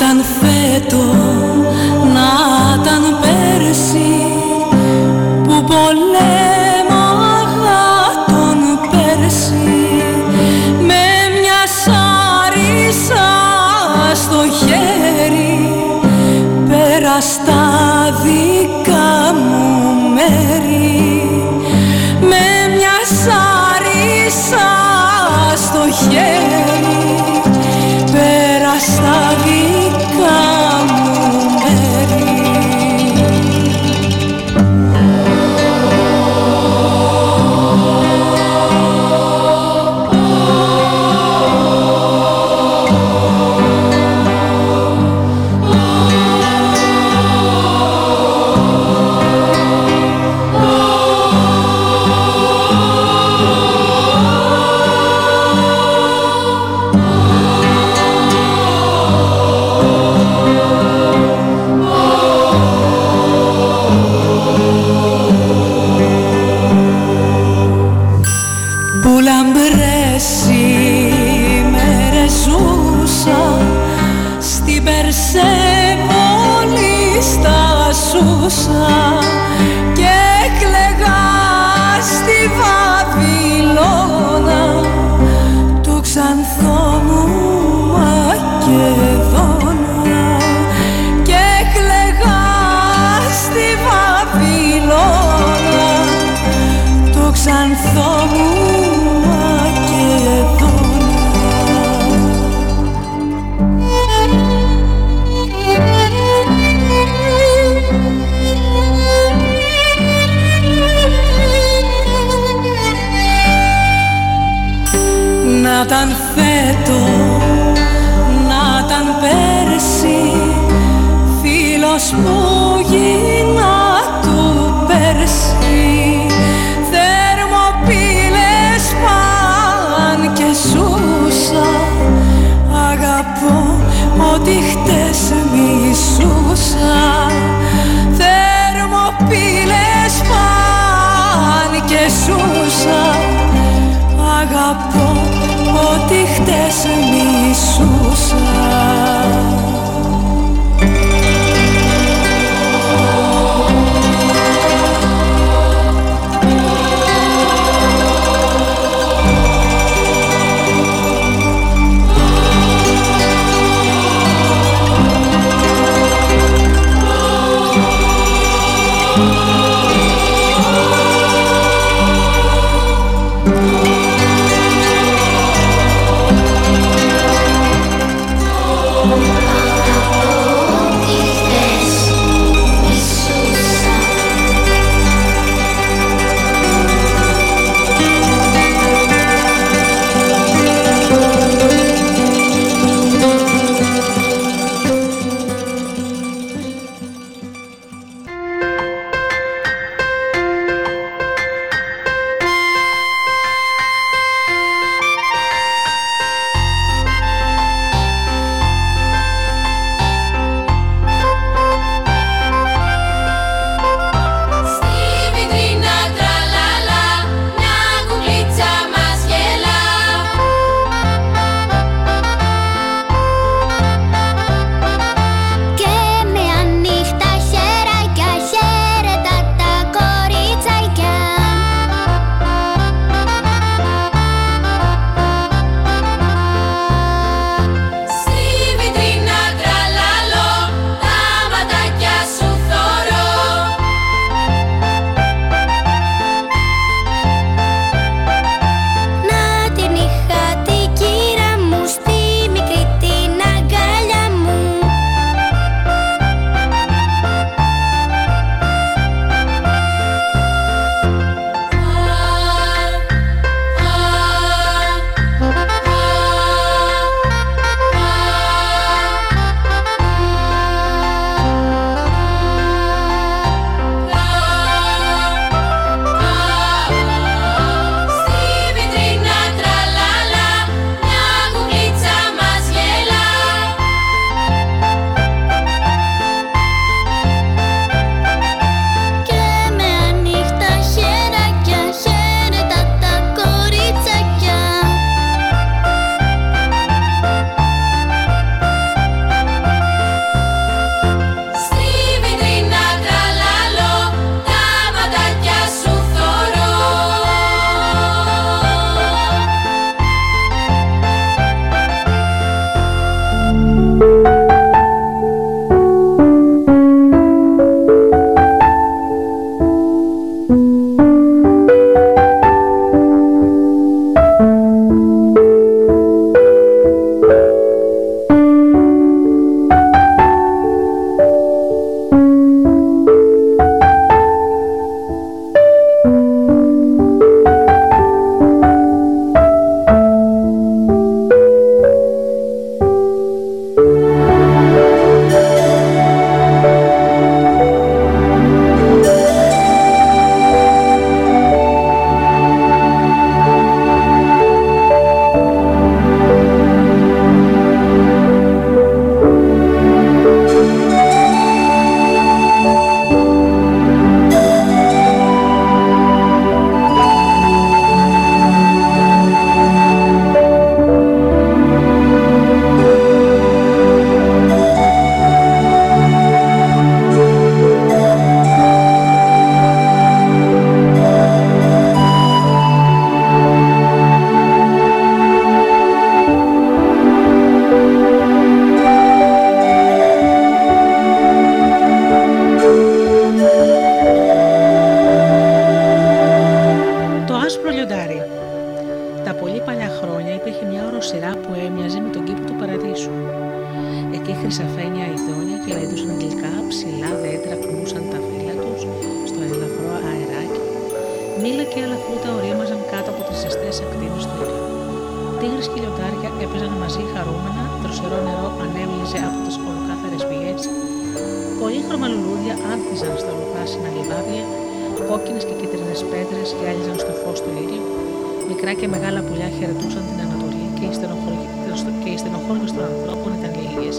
Ήταν
φέτος ολοκάσινα λιβάδια, κόκκινες και κίτρινες πέτρες γυάλιζαν στο φως του ήλιου, μικρά και μεγάλα πουλιά χαιρετούσαν την Ανατολή και οι στενοχώρια των ανθρώπων ήταν λίγες.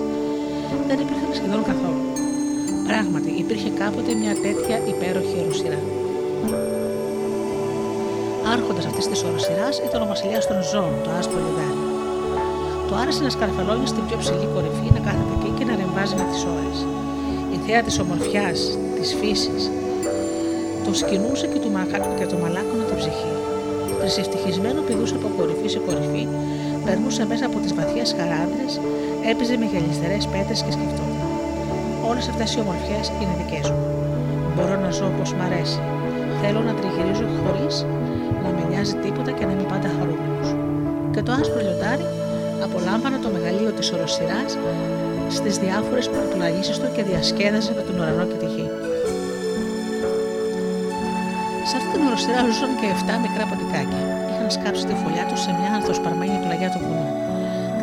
Δεν υπήρχαν σχεδόν καθόλου. Πράγματι, υπήρχε κάποτε μια τέτοια υπέροχη οροσυρά. Άρχοντας αυτής της οροσυράς ήταν ο βασιλιάς των ζώων, το άσπρο λιδάρι. Το άρεσε να σκαρφαλώνει στην πιο ψηλή κορυφή, να κάθεται εκεί και να ρεμβάζει με τις ώρες. Η θέα της ομορφιάς, της φύσης, το σκηνούσε και του, μαχα... και το μαλάκωνε την ψυχή. Τρισευτυχισμένο πηδούσε από κορυφή σε κορυφή, περνούσε μέσα από τις βαθιές χαράδρε, έπαιζε με γυαλιστερές πέτρες και σκεφτόταν. Όλες αυτές οι ομορφιές είναι δικές μου. Μπορώ να ζω όπως μ' αρέσει. Θέλω να τριγυρίζω χωρίς να με νοιάζει τίποτα και να είμαι πάντα χαρούμενος. Και το άσπρο λιοντάρι απολάμβανε το μεγαλείο της οροσυράς στις διάφορες πρωτουλαγήσει του και διασκέδαζε με τον ουρανό και τη γη. Σε αυτή την οροσυρά ζούσαν και 7 μικρά ποντικάκια. Είχαν σκάψει τη φωλιά τους σε μια ανθοσπαρμένη πλαγιά του βουνού.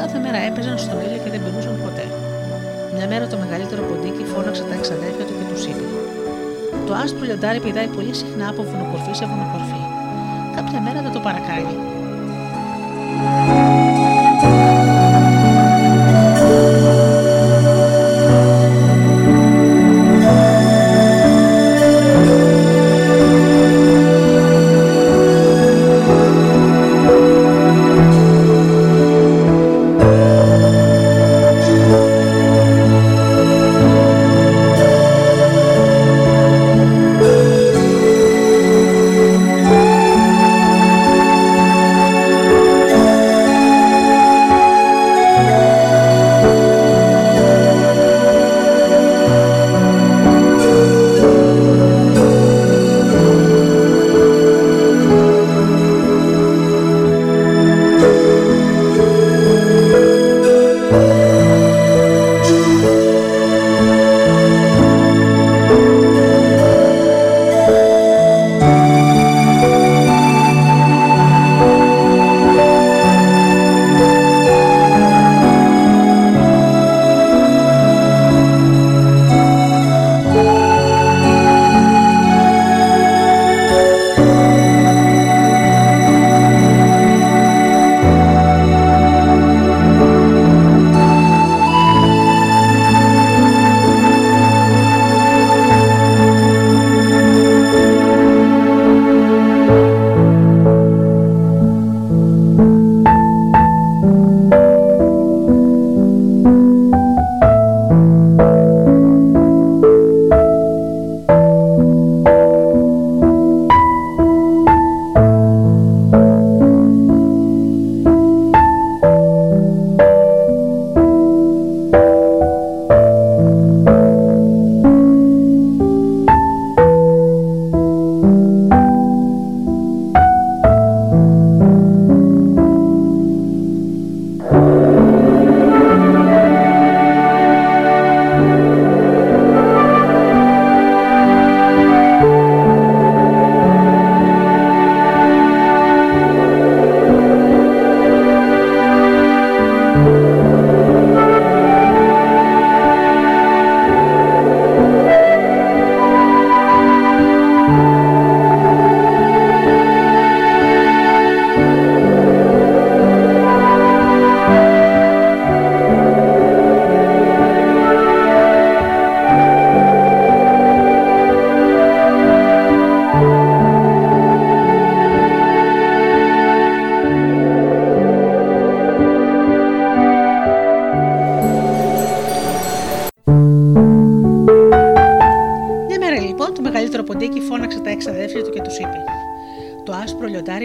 Κάθε μέρα έπαιζαν στον ήλιο και δεν περνούσαν ποτέ. Μια μέρα το μεγαλύτερο ποντίκι φώναξε τα εξαδέρφια του και τους είπε: Το άσπρο λιοντάρι πηδάει πολύ συχνά από βουνοκορφή σε βουνοκορφή. Κάποια μέρα θα το παρακάνει.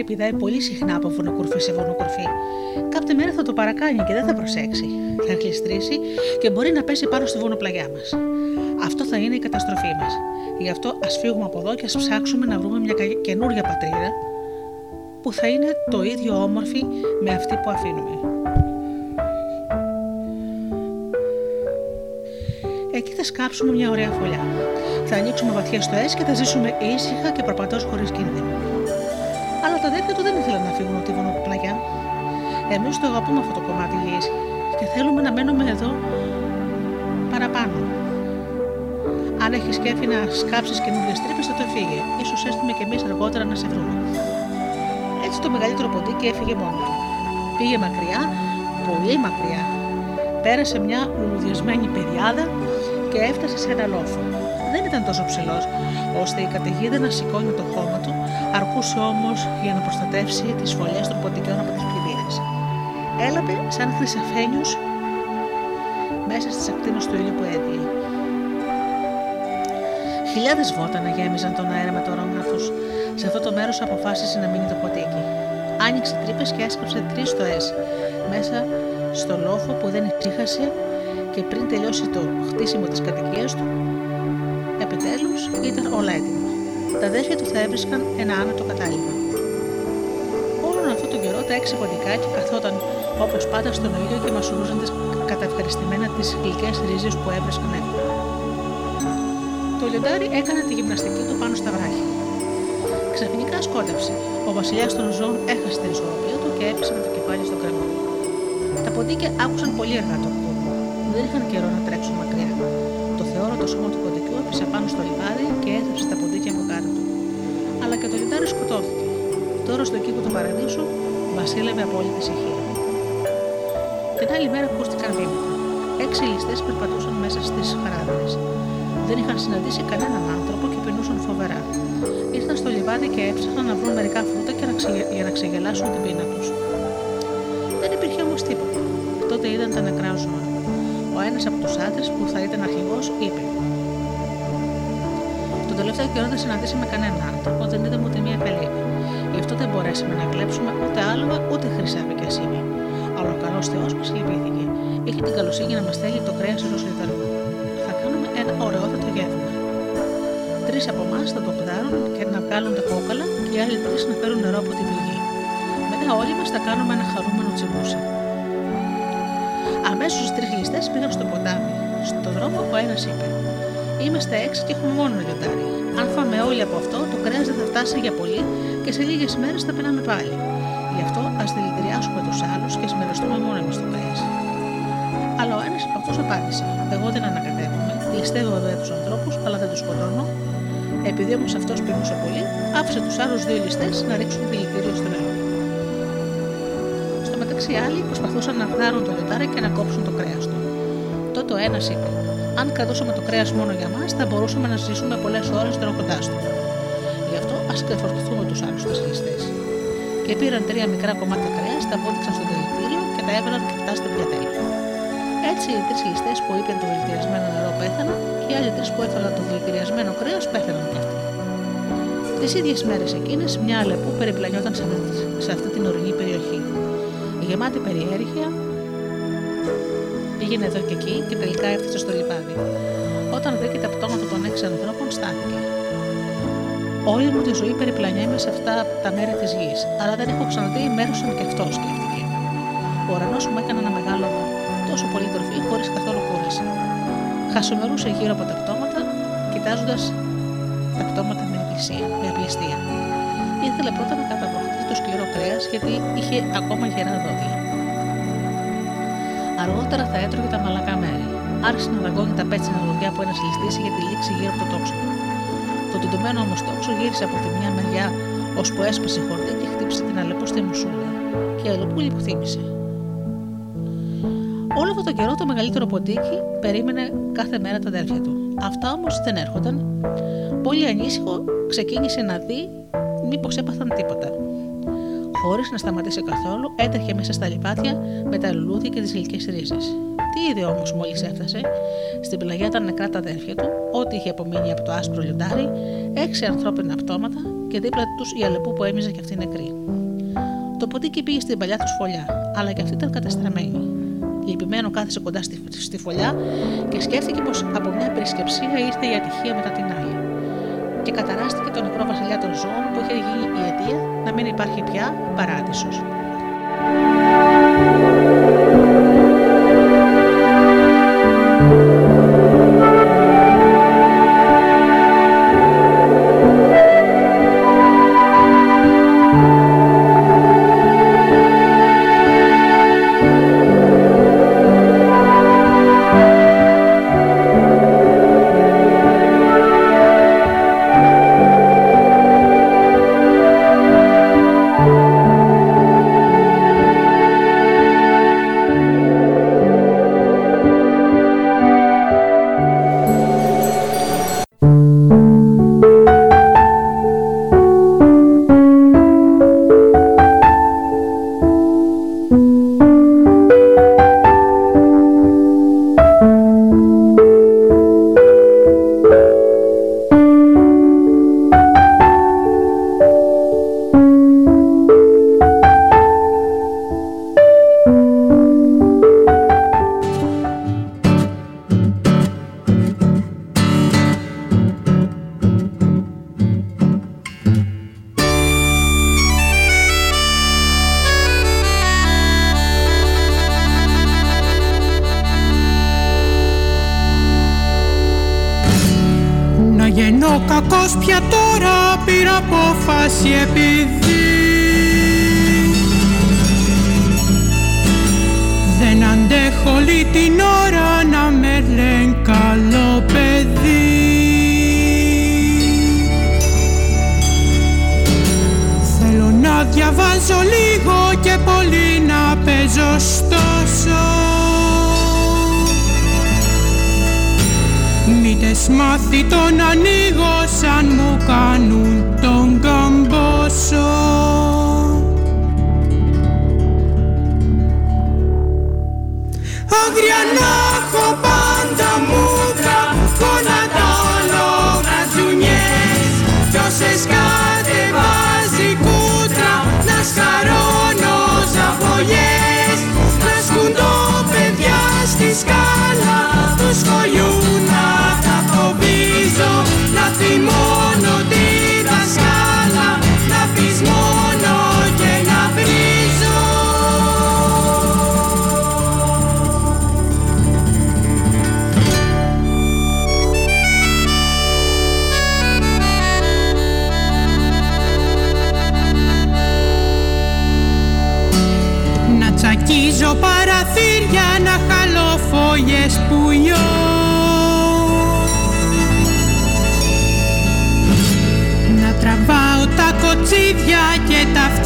Πηδάει πολύ συχνά από βουνοκορφή σε βουνοκορφή. Κάποια μέρα θα το παρακάνει και δεν θα προσέξει. Θα γλιστρήσει και μπορεί να πέσει πάνω στη βουνοπλαγιά μας. Αυτό θα είναι η καταστροφή μας. Γι' αυτό ας φύγουμε από εδώ και ας ψάξουμε να βρούμε μια καινούρια πατρίδα που θα είναι το ίδιο όμορφη με αυτή που αφήνουμε. Εκεί θα σκάψουμε μια ωραία φωλιά. Θα ανοίξουμε βαθιέ στοέ και θα ζήσουμε ήσυχα και προπατώ χωρίς κίνδυνο. Αλλά τα αδέρφια του δεν ήθελαν να φύγουν από τη πλαγιά. Εμείς το αγαπούμε αυτό το κομμάτι γης και θέλουμε να μένουμε εδώ παραπάνω. Αν έχεις σκέφη να σκάψεις καινούργιε τρύπες, θα το φύγει. σω έστουμε κι εμείς αργότερα να σε βρούμε. Έτσι το μεγαλύτερο ποντίκι έφυγε μόνος του. Πήγε μακριά, πολύ μακριά. Πέρασε μια ουλουδιασμένη πεδιάδα και έφτασε σε ένα λόφο. Δεν ήταν τόσο ψηλός, ώστε η καταιγίδα να σηκώνει το χώμα του, αρκούσε όμως για να προστατεύσει τις φωλιέ των ποντικιών από τις πλημμύρες. Έλαπε σαν χρυσαφένιου μέσα στις ακτίνες του ήλιου που έδιε. Χιλιάδες βότανα γέμιζαν τον αέρα με το αρώμα τους. Σε αυτό το μέρος αποφάσισε να μείνει το ποτίκι. Άνοιξε τρύπες και έσκαψε τρεις στοές μέσα στο λόφο που δεν ησύχασε και πριν τελειώσει το χτίσιμο της κατοικίας του, επιτέλους ήταν όλα έτοιμα. Τα αδέρφια του θα έβρισκαν ένα άνετο κατάλημα. Όλον αυτόν τον καιρό τα έξι ποντικάκια καθόταν όπως πάντα στον ήλιο και μασουρούσαν τις καταευχαριστημένα τις γλυκές ρίζες που έβρισκαν εύκολα. Το λιοντάρι έκανε τη γυμναστική του πάνω στα βράχια. Ξαφνικά σκότεψε. Ο βασιλιάς των ζώων έχασε την ισορροπία του και έπεσε με το κεφάλι στο κρανό. Τα ποντίκια άκουσαν πολύ αργά τον κόπο. Δεν είχαν καιρό να τρέξουν μακριά. Το θεόρατο σώμα του ποντικού έπεσε πάνω στο λιβάδι και έθεψε τα ποντίκια από κάτω του. Αλλά και το λιοντάρι σκοτώθηκε. Τώρα στο κήπο του παραδείσου βασίλευε απόλυτη ησυχία. Την άλλη μέρα ακούστηκαν βήματα. Έξι ληστές περπατούσαν μέσα στις χαράδε. Δεν είχαν συναντήσει κανέναν άνθρωπο και πεινούσαν φοβερά. Ήρθαν στο λιβάδι και έψαχναν να βρουν μερικά φρούτα και να για να ξεγελάσουν την πείνα τους. Δεν υπήρχε όμως τίποτα. Τότε είδαν τα νεκρά ζώα. Ο ένας από τους άντρες που θα ήταν αρχηγός είπε: Τον τελευταίο καιρό δεν συναντήσει με κανέναν άνθρωπο, δεν είδαμε ούτε μία καλύβα. Γι' αυτό δεν μπορέσαμε να κλέψουμε ούτε άλογα ούτε χρυσάβι και ασύμι. Αλλά ο καλός Θεός μας λυπήθηκε. Είχε την καλοσύνη να μας στέλνει το κρέας ενός λιταριού. Θα κάνουμε ένα ωραιότατο γεύμα. Τρεις από εμάς θα το πτάρουν και να βγάλουν τα κόκαλα και οι άλλοι τρεις να φέρουν νερό από τη πηγή. Μετά όλοι μας θα κάνουμε ένα χαρούμενο τσιμπούσα. Αμέσως οι τρεις ληστές πήγαν στο ποτάμι. Στο δρόμο ο ένας είπε: Είμαστε έξι και έχουμε μόνο λιοντάρι. Αν φάμε όλοι από αυτό, το κρέας δεν θα φτάσει για πολύ και σε λίγες μέρες θα πεινάμε πάλι. Γι' αυτό ας δηλητηριάσουμε τους άλλους και α μοιραστούμε μόνο εμεί το κρέας. Αλλά ο ένας από αυτούς απάντησε: Εγώ δεν ανακατεύομαι. Ληστεύω βέβαια τους ανθρώπους, αλλά δεν τους σκοτώνω. Επειδή όμως αυτός πεινούσε πολύ, άφησε τους άλλους δύο ληστές να ρίξουν δηλητήριο στο νερό. Στο μεταξύ, άλλοι προσπαθούσαν να βγάλουν το λιοντάρι και να κόψουν το κρέας του. Τότε ο ένας είπε: Αν κρατούσαμε το κρέας μόνο για μας, θα μπορούσαμε να ζήσουμε πολλές ώρες τρώγοντά το. Γι' αυτό ας ξεφορτωθούμε τους άλλους ληστέ. Και πήραν τρία μικρά κομμάτια κρέας, τα βόντιξαν στο δηλητήριο και τα έβαλαν κρυφτά στην πιατέλα. Έτσι, οι τρεις ληστέ που ήπιαν το δηλητηριασμένο νερό πέθαναν και οι άλλοι τρεις που έφαγαν το δηλητηριασμένο κρέας πέθαναν κι αυτοί. Τις ίδιες μέρες εκείνες, μια αλεπού περιπλανιόταν σε αυτή την ορεινή περιοχή. Γεμάτη περιέργεια, πήγαινε εδώ και εκεί και τελικά έφτασε στο λιβάδι. Όταν βρήκε τα πτώματα των έξι ανθρώπων, στάθηκε. Όλη μου τη ζωή περιπλανιέμαι σε αυτά τα μέρη της γης, αλλά δεν έχω ξαναδεί μέρος σαν και αυτός, σκέφτηκε. Ο ουρανός μου έκανε ένα μεγάλο τόσο πολύ τροφή χωρίς καθόλου κούραση. Χασομερούσε γύρω από τα πτώματα, κοιτάζοντας τα πτώματα με απληστία. Με απληστία. Ήθελε πρώτα να καταβροχθεί το σκληρό κρέας γιατί είχε ακόμα γερά δόντια. Αργότερα θα έτρωγε τα μαλακά μέρη. Άρχισε να δαγκώνει τα πέτσινα δοντιά που ένας ληστής είχε τυλίξει γύρω από το τόξο του. Το τεντωμένο όμως τόξο γύρισε από τη μια μεριά ώσπου έσπασε χορτή και χτύπησε την αλεπού στη μουσούλα. Και η αλεπού λιποθύμησε. Όλο αυτό το καιρό το μεγαλύτερο ποντίκι περίμενε κάθε μέρα τα αδέρφια του. Αυτά όμως δεν έρχονταν. Πολύ ανήσυχο ξεκίνησε να δει μήπως έπαθαν τίποτα. Χωρίς να σταματήσει καθόλου, έτρεχε μέσα στα λιπάτια με τα λουλούδια και τις γλυκές ρίζες. Τι είδε όμως μόλις έφτασε; Στην πλαγιά ήταν νεκρά τα αδέρφια του, ό,τι είχε απομείνει από το άσπρο λιοντάρι, έξι ανθρώπινα πτώματα και δίπλα τους η αλεπού που έμειζε και αυτή νεκρή. Το ποντίκι πήγε στην παλιά τους φωλιά, αλλά και αυτή ήταν κατεστραμμένη. Λυπημένο κάθισε κοντά στη, στη φωλιά και σκέφτηκε πως από μια πρισκεψία ήρθε η ατυχία μετά την άλλη. Και καταράστηκε τον νεκρό βασιλιά των ζώων που είχε γίνει η αιτία να μην υπάρχει πια παράδεισος.
Απόφαση επειδή Δεν αντέχω όλη την ώρα να με λένε καλό παιδί. Θέλω να διαβάζω λίγο και πολύ να παίζω στόσο Μήτες μάθει τον gonna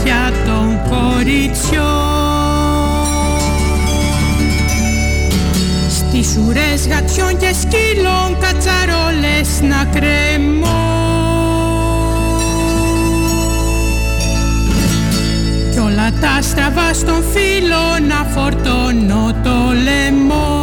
και τα αυτιά των κοριτσιών Στις ουρές γατιών και σκύλων κατσαρόλες να κρεμώ. Τα στραβά στον φίλο να φορτώνω το λαιμό